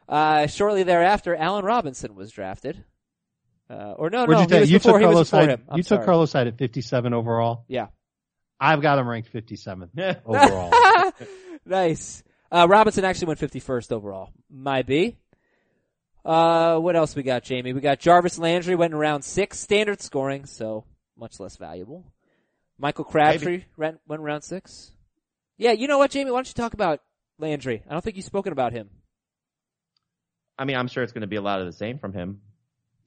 B: uh, shortly thereafter, Allen Robinson was drafted. Uh, or no,
C: What'd
B: no,
C: you
B: he
C: take?
B: was
C: You
B: before,
C: took
B: he was
C: Carlos Hyde.
B: him. I'm
C: You
B: sorry.
C: took Carlos Hyde at 57 overall.
B: Yeah.
C: I've got him ranked 57th overall.
B: nice. Uh, Robinson actually went 51st overall. Might be. Uh, what else we got, Jamie? We got Jarvis Landry went in round six, standard scoring, so much less valuable. Michael Crabtree went, went round six. Yeah, you know what, Jamie? Why don't you talk about Landry? I don't think you've spoken about him.
D: I mean, I'm sure it's going to be a lot of the same from him.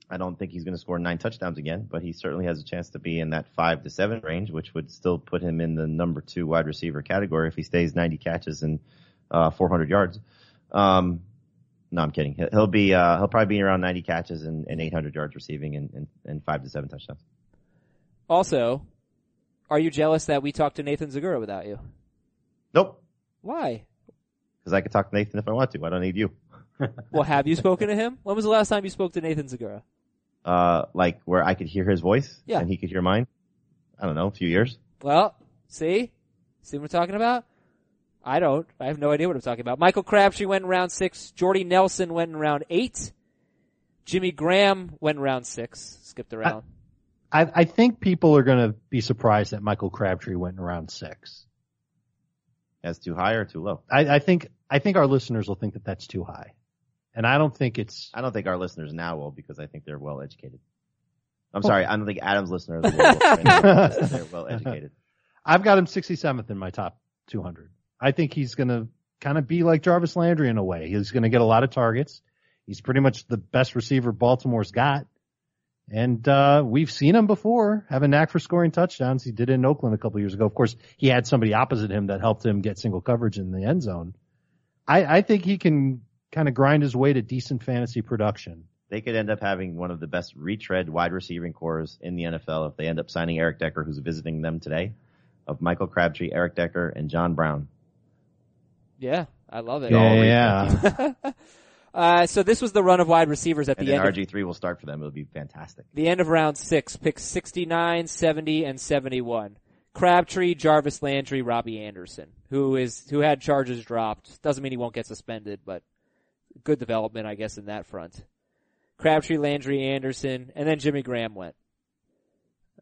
D: I don't think he's going to score nine touchdowns again, but he certainly has a chance to be in that five to seven range, which would still put him in the number two wide receiver category if he stays 90 catches and uh, 400 yards. Um, no, I'm kidding. He'll, he'll be uh, he'll probably be around 90 catches and, and 800 yards receiving and, and, and five to seven touchdowns.
B: Also, are you jealous that we talked to Nathan Zegura without you?
D: Nope,
B: Why?
D: because I could talk to Nathan if I want to. I don't need you.
B: Well, have you spoken to him? When was the last time you spoke to Nathan Zegura?
D: Uh, like where I could hear his voice
B: Yeah.
D: and he could hear mine. I don't know, a few years.
B: Well, see? See what I'm talking about? I don't. I have no idea what I'm talking about. Michael Crabtree went in round six. Jordy Nelson went in round eight. Jimmy Graham went in round six. Skipped around.
C: I, I think people are going to be surprised that Michael Crabtree went in round six.
D: That's too high or too low.
C: I, I think I think our listeners will think that that's too high, and I don't think it's.
D: I don't think our listeners now will because I think they're well educated. I'm sorry, I don't think Adam's listeners will. because they're well educated.
C: I've got him 67th in my top 200. I think he's going to kind of be like Jarvis Landry in a way. He's going to get a lot of targets. He's pretty much the best receiver Baltimore's got, And uh, we've seen him before have a knack for scoring touchdowns. He did it in Oakland a couple years ago. Of course, he had somebody opposite him that helped him get single coverage in the end zone. I, I think he can kind of grind his way to decent fantasy production.
D: They could end up having one of the best retread wide receiving corps in the NFL if they end up signing Eric Decker, who's visiting them today, of Michael Crabtree, Eric Decker, and John Brown.
B: Yeah, I love it.
C: Yeah.
B: Uh, so this was the run of wide receivers at
D: And
B: the
D: then
B: end.
D: RG3 will start for them. It'll be fantastic.
B: the end of round six, picks 69, 70, and 71. Crabtree, Jarvis Landry, Robbie Anderson, who is, who had charges dropped. Doesn't mean he won't get suspended, but good development, I guess, in that front. Crabtree, Landry, Anderson, and then Jimmy Graham went.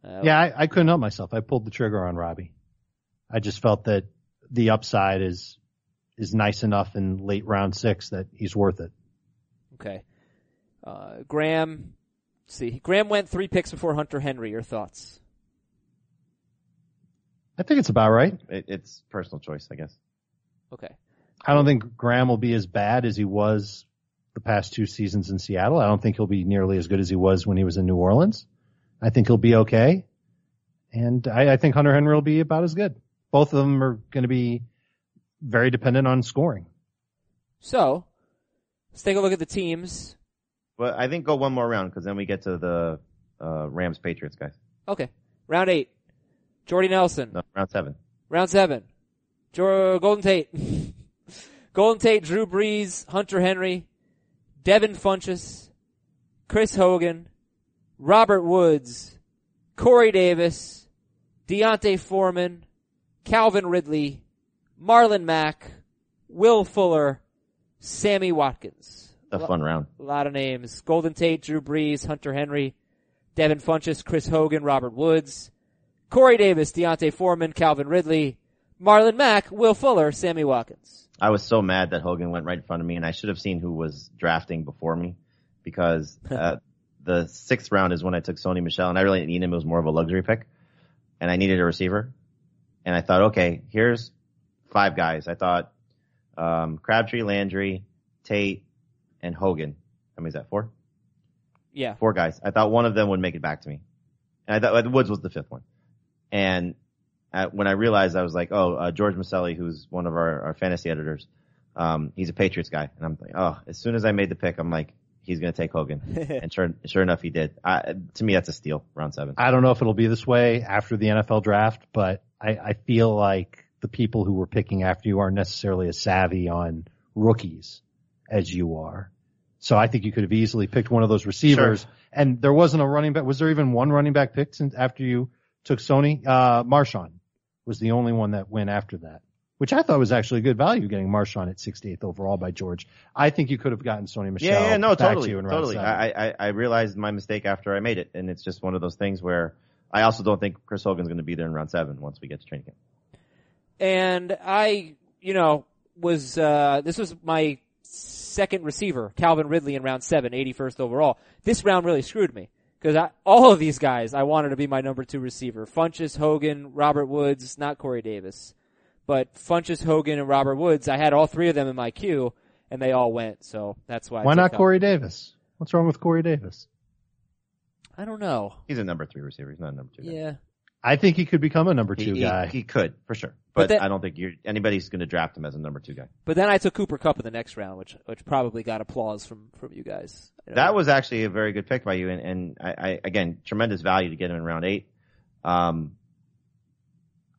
B: Uh,
C: Yeah, I, I couldn't help myself. I pulled the trigger on Robbie. I just felt that the upside is is nice enough in late round six that he's worth it.
B: Okay. Uh, Graham, let's see, Graham went three picks before Hunter Henry. Your thoughts?
C: I think it's about right.
D: It, it's personal choice, I guess.
B: Okay.
C: I don't think Graham will be as bad as he was the past two seasons in Seattle. I don't think he'll be nearly as good as he was when he was in New Orleans. I think he'll be okay. And I, I think Hunter Henry will be about as good. Both of them are going to be very dependent on scoring.
B: So, let's take a look at the teams.
D: But I think go one more round because then we get to the uh, Rams Patriots guys.
B: Okay. Round eight. Jordy Nelson.
D: No, round seven.
B: Round seven. Jor- Golden Tate. Golden Tate, Drew Brees, Hunter Henry, Devin Funchess, Chris Hogan, Robert Woods, Corey Davis, D'Onta Foreman, Calvin Ridley, Marlon Mack, Will Fuller, Sammy Watkins.
D: A fun round.
B: A lot of names. Golden Tate, Drew Brees, Hunter Henry, Devin Funchess, Chris Hogan, Robert Woods, Corey Davis, D'Onta Foreman, Calvin Ridley, Marlon Mack, Will Fuller, Sammy Watkins.
D: I was so mad that Hogan went right in front of me, and I should have seen who was drafting before me because uh, the sixth round is when I took Sony Michel, and I really didn't need him. It was more of a luxury pick, and I needed a receiver, and I thought, okay, here's five guys. I thought um, Crabtree, Landry, Tate, and Hogan. How many is that? Four.
B: Yeah.
D: Four guys. I thought one of them would make it back to me, and I thought Woods was the fifth one, and uh, when I realized, I was like, oh, uh, George Maselli, who's one of our, our fantasy editors, um, he's a Patriots guy, and I'm like, oh, as soon as I made the pick, I'm like, he's going to take Hogan, and sure, sure enough, he did. I, to me, that's a steal, round seven.
C: I don't know if it'll be this way after the NFL draft, but I, I feel like the people who were picking after you aren't necessarily as savvy on rookies as you are. So I think you could have easily picked one of those receivers.
D: Sure.
C: And there wasn't a running back. Was there even one running back picked since after you took Sony? Uh, Marshawn was the only one that went after that, which I thought was actually good value getting Marshawn at 68th overall by George. I think you could have gotten Sony Michel.
D: yeah, yeah, no,
C: back to
D: totally,
C: you in round
D: totally.
C: seven.
D: I, I, I realized my mistake after I made it, and it's just one of those things where I also don't think Chris Hogan's going to be there in round seven once we get to training camp.
B: And I, you know, was, uh, this was my second receiver, Calvin Ridley in round seven, 81st overall. This round really screwed me. Cause all of these guys I wanted to be my number two receiver. Funchess, Hogan, Robert Woods, not Corey Davis. But Funchess, Hogan, and Robert Woods, I had all three of them in my queue, and they all went, so that's why
C: Why
B: took
C: not
B: them.
C: Corey Davis? What's wrong with Corey Davis?
B: I don't know.
D: He's a number three receiver. He's not a number two. guy.
B: Yeah.
C: I think he could become a number two
D: he-
C: guy.
D: he could for sure,
B: But
D: but,
B: that-
D: I don't think you're, anybody's going to draft him as a number two guy.
B: But then I took Cooper Kupp in the next round, which which probably got applause from from you guys. I know.
D: That was actually a very good pick by you, and, and I, I again tremendous value to get him in round eight. Um,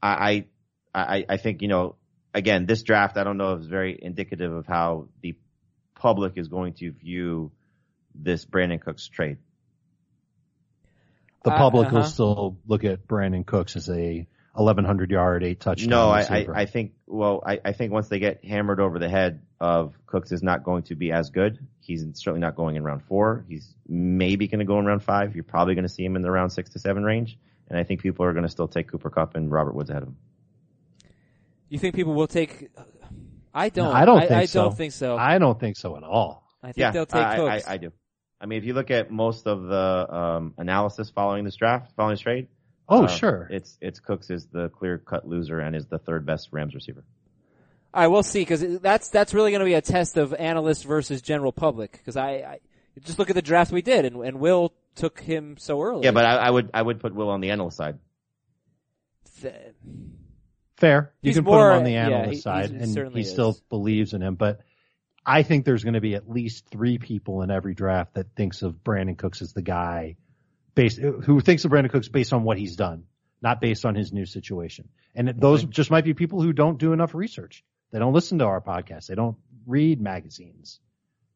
D: I, I I I think you know again this draft I don't know if it's very indicative of how the public is going to view this Brandin Cooks trade.
C: The
B: Uh,
C: public will
B: uh-huh.
C: still look at Brandin Cooks as a 1100 yard, eight touchdown.
D: No, I, I. I think well I, I think once they get hammered over the head of Cooks is not going to be as good. He's certainly not going in round four. He's maybe going to go in round five. You're probably going to see him in the round six to seven range. And I think people are going to still take Cooper Kupp and Robert Woods ahead of him.
B: You think people will take? I don't.
C: No, I don't
B: I,
C: think
B: I
C: so.
B: don't think so. I,
C: I don't think so at all.
B: I think
D: yeah,
B: they'll take
D: I, I,
B: Cooks.
D: I do. I mean, if you look at most of the um, analysis following this draft, following this trade,
C: Oh,
D: uh,
C: sure.
D: it's it's Cooks is the clear cut loser and is the third best Rams receiver.
B: All right, we'll see because that's that's really going to be a test of analyst versus general public. Because I, I just look at the draft we did, and, and Will took him so early.
D: Yeah, but I, I would I would put Will on the analyst side.
B: Th-
C: Fair. You
B: He's
C: can put him on the
B: yeah,
C: analyst
B: he-
C: side,
B: he
C: and he still
B: is.
C: believes in him. But I think there's going to be at least three people in every draft that thinks of Brandin Cooks as the guy, based who thinks of Brandin Cooks based on what he's done, not based on his new situation. And those just might be people who don't do enough research. They don't listen to our podcast. They don't read magazines.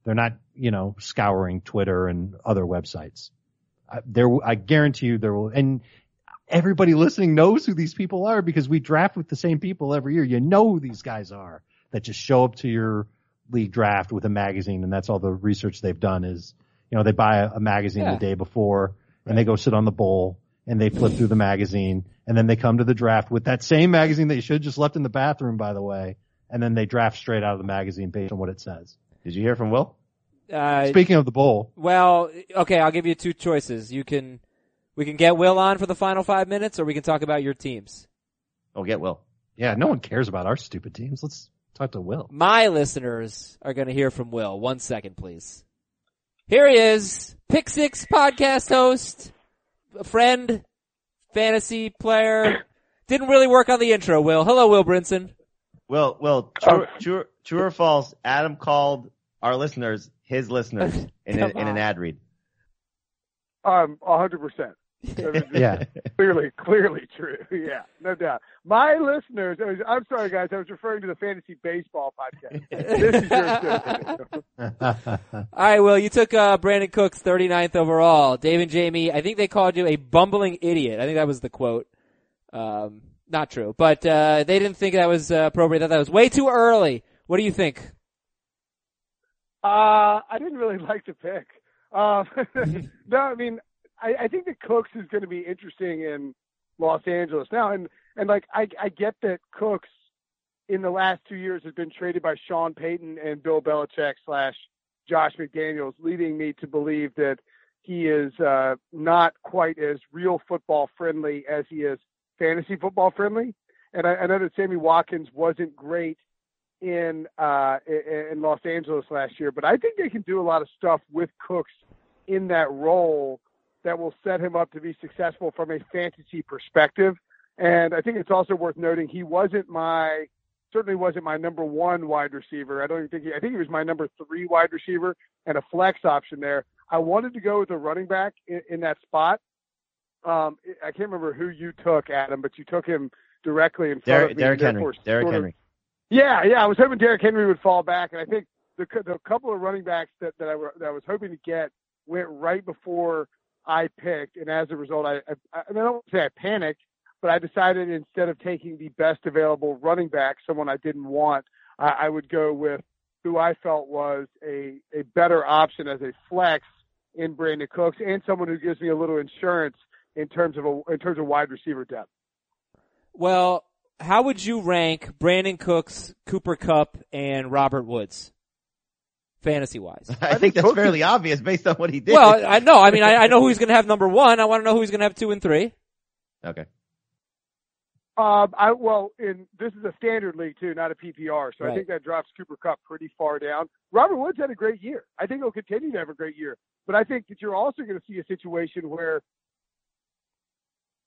C: They're not, you know, scouring Twitter and other websites. I, there, I guarantee you there will, and everybody listening knows who these people are because we draft with the same people every year. You know who these guys are that just show up to your league draft with a magazine and that's all the research they've done is, you know, they buy a, a magazine
B: Yeah.
C: the day before and they go sit on the bowl and they flip through the magazine and then they come to the draft with that same magazine that you should have just left in the bathroom, by the way. And then they draft straight out of the magazine based on what it says.
D: Did you hear from Will?
B: uh,
C: Speaking of the bowl,
B: well, okay, I'll give you two choices. You can, we can get Will on for the final five minutes, or we can talk about your teams.
D: Oh, get Will.
C: yeah, no one cares about our stupid teams. Let's talk to Will.
B: My listeners are going to hear from Will. One second, please. Here he is, Pick Six podcast host, a friend, fantasy player. Didn't really work on the intro, Will. Hello, Will Brinson.
D: Will, Will, true, true, true or false? Adam called our listeners his listeners in, a, in an ad read.
E: Um, a hundred percent.
C: Yeah.
E: Clearly, clearly true. Yeah, no doubt. My listeners, I was, I'm sorry guys, I was referring to the fantasy baseball podcast. This is your show.
B: All right, Will, you took uh, Brandin Cooks 39th overall. Dave and Jamie, I think they called you a bumbling idiot. I think that was the quote. Um, not true, but uh, they didn't think that was uh, appropriate. They thought that was way too early. What do you think?
E: Uh, I didn't really like the pick. Um, no, I mean, I, I think that Cooks is going to be interesting in Los Angeles now, and and like I, I get that Cooks in the last two years has been traded by Sean Payton and Bill Belichick slash Josh McDaniels, leading me to believe that he is uh, not quite as real football friendly as he is fantasy football friendly. And I, I know that Sammy Watkins wasn't great in uh in in Los Angeles last year, but I think they can do a lot of stuff with Cooks in that role that will set him up to be successful from a fantasy perspective. And I think it's also worth noting he wasn't my certainly wasn't my number one wide receiver. I don't even think he I think he was my number three wide receiver and a flex option there. I wanted to go with a running back in, in that spot. Um, I can't remember who you took, Adam, but you took him directly in front
D: Derrick,
E: of me.
D: Derrick Henry. Derrick
E: of-
D: Henry.
E: yeah, yeah. I was hoping Derrick Henry would fall back, and I think the the couple of running backs that that I, were, that I was hoping to get went right before I picked, and as a result, I I, I, mean, I don't say I panicked, but I decided instead of taking the best available running back, someone I didn't want, I, I would go with who I felt was a a better option as a flex in Brandin Cooks, and someone who gives me a little insurance in terms of a in terms of wide receiver depth.
B: Well, how would you rank Brandin Cooks, Cooper Kupp, and Robert Woods, fantasy wise?
D: I think that's fairly obvious based on what he did.
B: well, I know. I mean, I, I know who he's going to have number one. I want to know who he's going to have two and three.
D: okay.
E: Um, I well, in this is a standard league too, not a PPR, so
B: Right.
E: I think that drops Cooper Kupp pretty far down. Robert Woods had a great year. I think he'll continue to have a great year, but I think that you're also going to see a situation where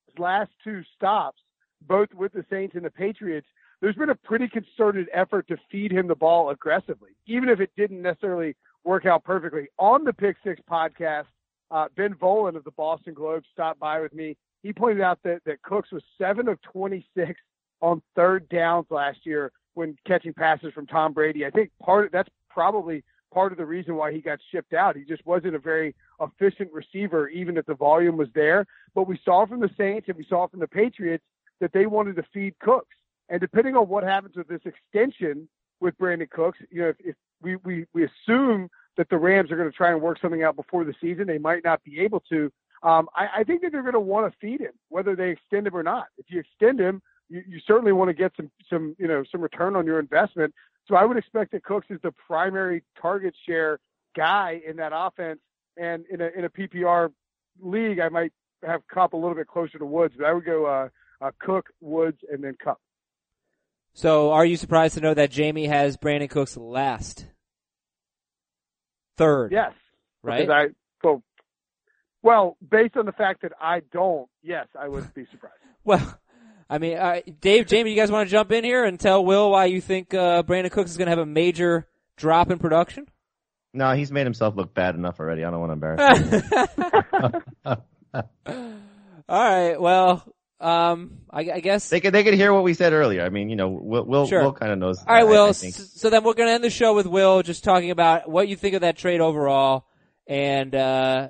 E: his last two stops, both with the Saints and the Patriots, there's been a pretty concerted effort to feed him the ball aggressively, even if it didn't necessarily work out perfectly. On the Pick Six podcast, uh, Ben Volin of the Boston Globe stopped by with me he pointed out that, that Cooks was seven of 26 on third downs last year when catching passes from Tom Brady. I think part of that's probably part of the reason why he got shipped out. He just wasn't a very efficient receiver, even if the volume was there. But we saw from the Saints and we saw from the Patriots that they wanted to feed Cooks. And depending on what happens with this extension with Brandin Cooks, you know, if, if we, we, we assume that the Rams are going to try and work something out before the season, they might not be able to. Um, I, I think that they're going to want to feed him, whether they extend him or not. If you extend him, you, you certainly want to get some, some, you know, some return on your investment. So I would expect that Cooks is the primary target share guy in that offense. And in a in a PPR league, I might have Kupp a little bit closer to Woods, but I would go uh, uh, Cook, Woods, and then Kupp.
B: So, are you surprised to know that Jamie has Brandin Cooks last, third?
E: Yes,
B: right.
E: because I well, Well, based on the fact that I don't, yes, I would be surprised.
B: Well, I mean, uh, Dave, Jamie, you guys want to jump in here and tell Will why you think uh, Brandin Cooks is going to have a major drop in production?
D: No, he's made himself look bad enough already. I don't want to embarrass him.
B: All right. Well, um, I, I guess.
D: they could they could hear what we said earlier. I mean, you know, Will Will,
B: Sure.
D: Will kind of knows.
B: All right,
D: I-
B: Will.
D: I think.
B: so then we're going to end the show with Will just talking about what you think of that trade overall, and uh,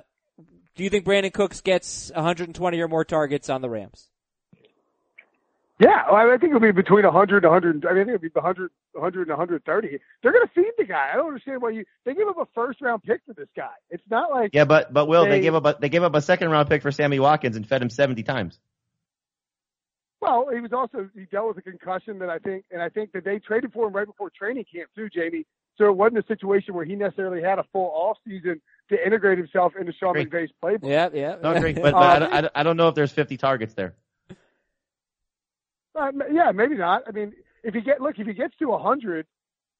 B: do you think Brandin Cooks gets 120 or more targets on the Rams?
E: Yeah, well, I think it'll be between 100 and 100. I mean, I think it'll be 100, 100 and 130. They're going to feed the guy. I don't understand why you. They gave up a first round pick for this guy. It's not like
D: Yeah, but but Will, they,
E: They-
D: gave up a, they gave up a second round pick for Sammy Watkins and fed him seventy times.
E: Well, he was also he dealt with a concussion that I think, and I think that they traded for him right before training camp too, Jamey. So it wasn't a situation where he necessarily had a full off season to integrate himself into Sean
D: Great.
E: McVay's playbook.
B: Yeah, yeah.
D: No, great, but, but I, don't- I, don't- I don't know if there's fifty targets there.
E: Uh, yeah, maybe not. I mean, if he get look, if he gets to 100,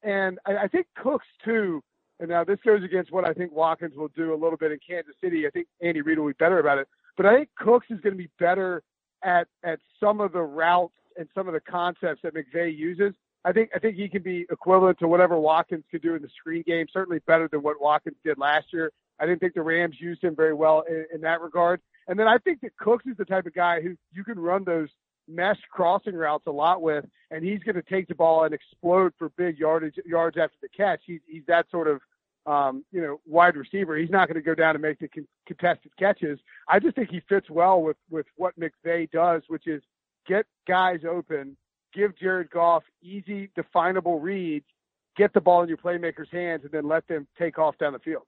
E: and I, I think Cooks too. And now this goes against what I think Watkins will do a little bit in Kansas City. I think Andy Reid will be better about it, but I think Cooks is going to be better at at some of the routes and some of the concepts that McVay uses. I think I think he can be equivalent to whatever Watkins could do in the screen game. Certainly better than what Watkins did last year. I didn't think the Rams used him very well in, in that regard. And then I think that Cooks is the type of guy who you can run those mesh crossing routes a lot with, and he's going to take the ball and explode for big yardage yards after the catch. He's he's that sort of um, you know wide receiver. He's not going to go down and make the con- contested catches. I just think he fits well with with what McVay does, which is get guys open, give Jared Goff easy, definable reads, get the ball in your playmakers' hands, and then let them take off down the field.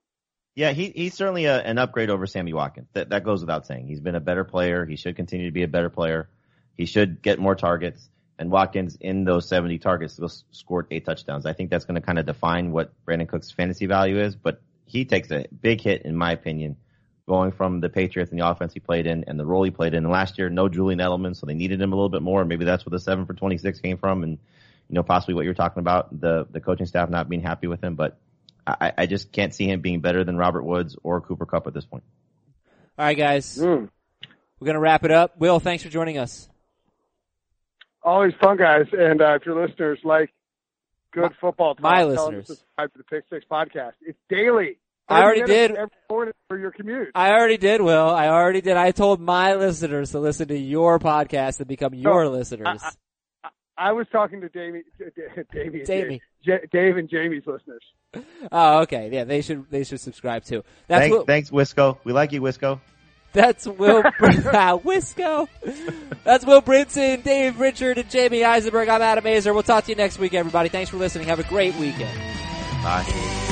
D: Yeah, he he's certainly a, an upgrade over Sammy Watkins. That that goes without saying. He's been a better player. He should continue to be a better player. He should get more targets. And Watkins in those 70 targets still s- scored eight touchdowns. I think that's going to kind of define what Brandin Cooks' fantasy value is. But he takes a big hit, in my opinion, going from the Patriots and the offense he played in and the role he played in. And last year, no Julian Edelman, so they needed him a little bit more. Maybe that's where the seven for 26 came from. And you know, possibly what you're talking about, the the coaching staff not being happy with him. But I, I just can't see him being better than Robert Woods or Cooper Kupp at this point.
B: All right, guys.
E: Mm.
B: We're going to wrap it up. Will, thanks for joining us.
E: Always fun, guys. And uh, if your listeners like good football talk,
B: my
E: tell them to
B: listeners.
E: subscribe to the Pick Six podcast. It's daily.
B: I already did.
E: every morning for your commute.
B: I already did, Will. I already did. I told my listeners to listen to your podcast and become your
E: No,
B: listeners.
E: I was talking to Davey, Davey,
B: Davey.
E: J- Dave and Jamie's listeners.
B: oh, okay. Yeah, they should they should subscribe too. That's
D: Thanks,
B: Will,
D: thanks, Wisco. We like you, Wisco.
B: That's Will ah, Wisco. That's Will Brinson, Dave Richard, and Jamey Eisenberg. I'm Adam Aizer. We'll talk to you next week, everybody. Thanks for listening. Have a great weekend.
D: Bye.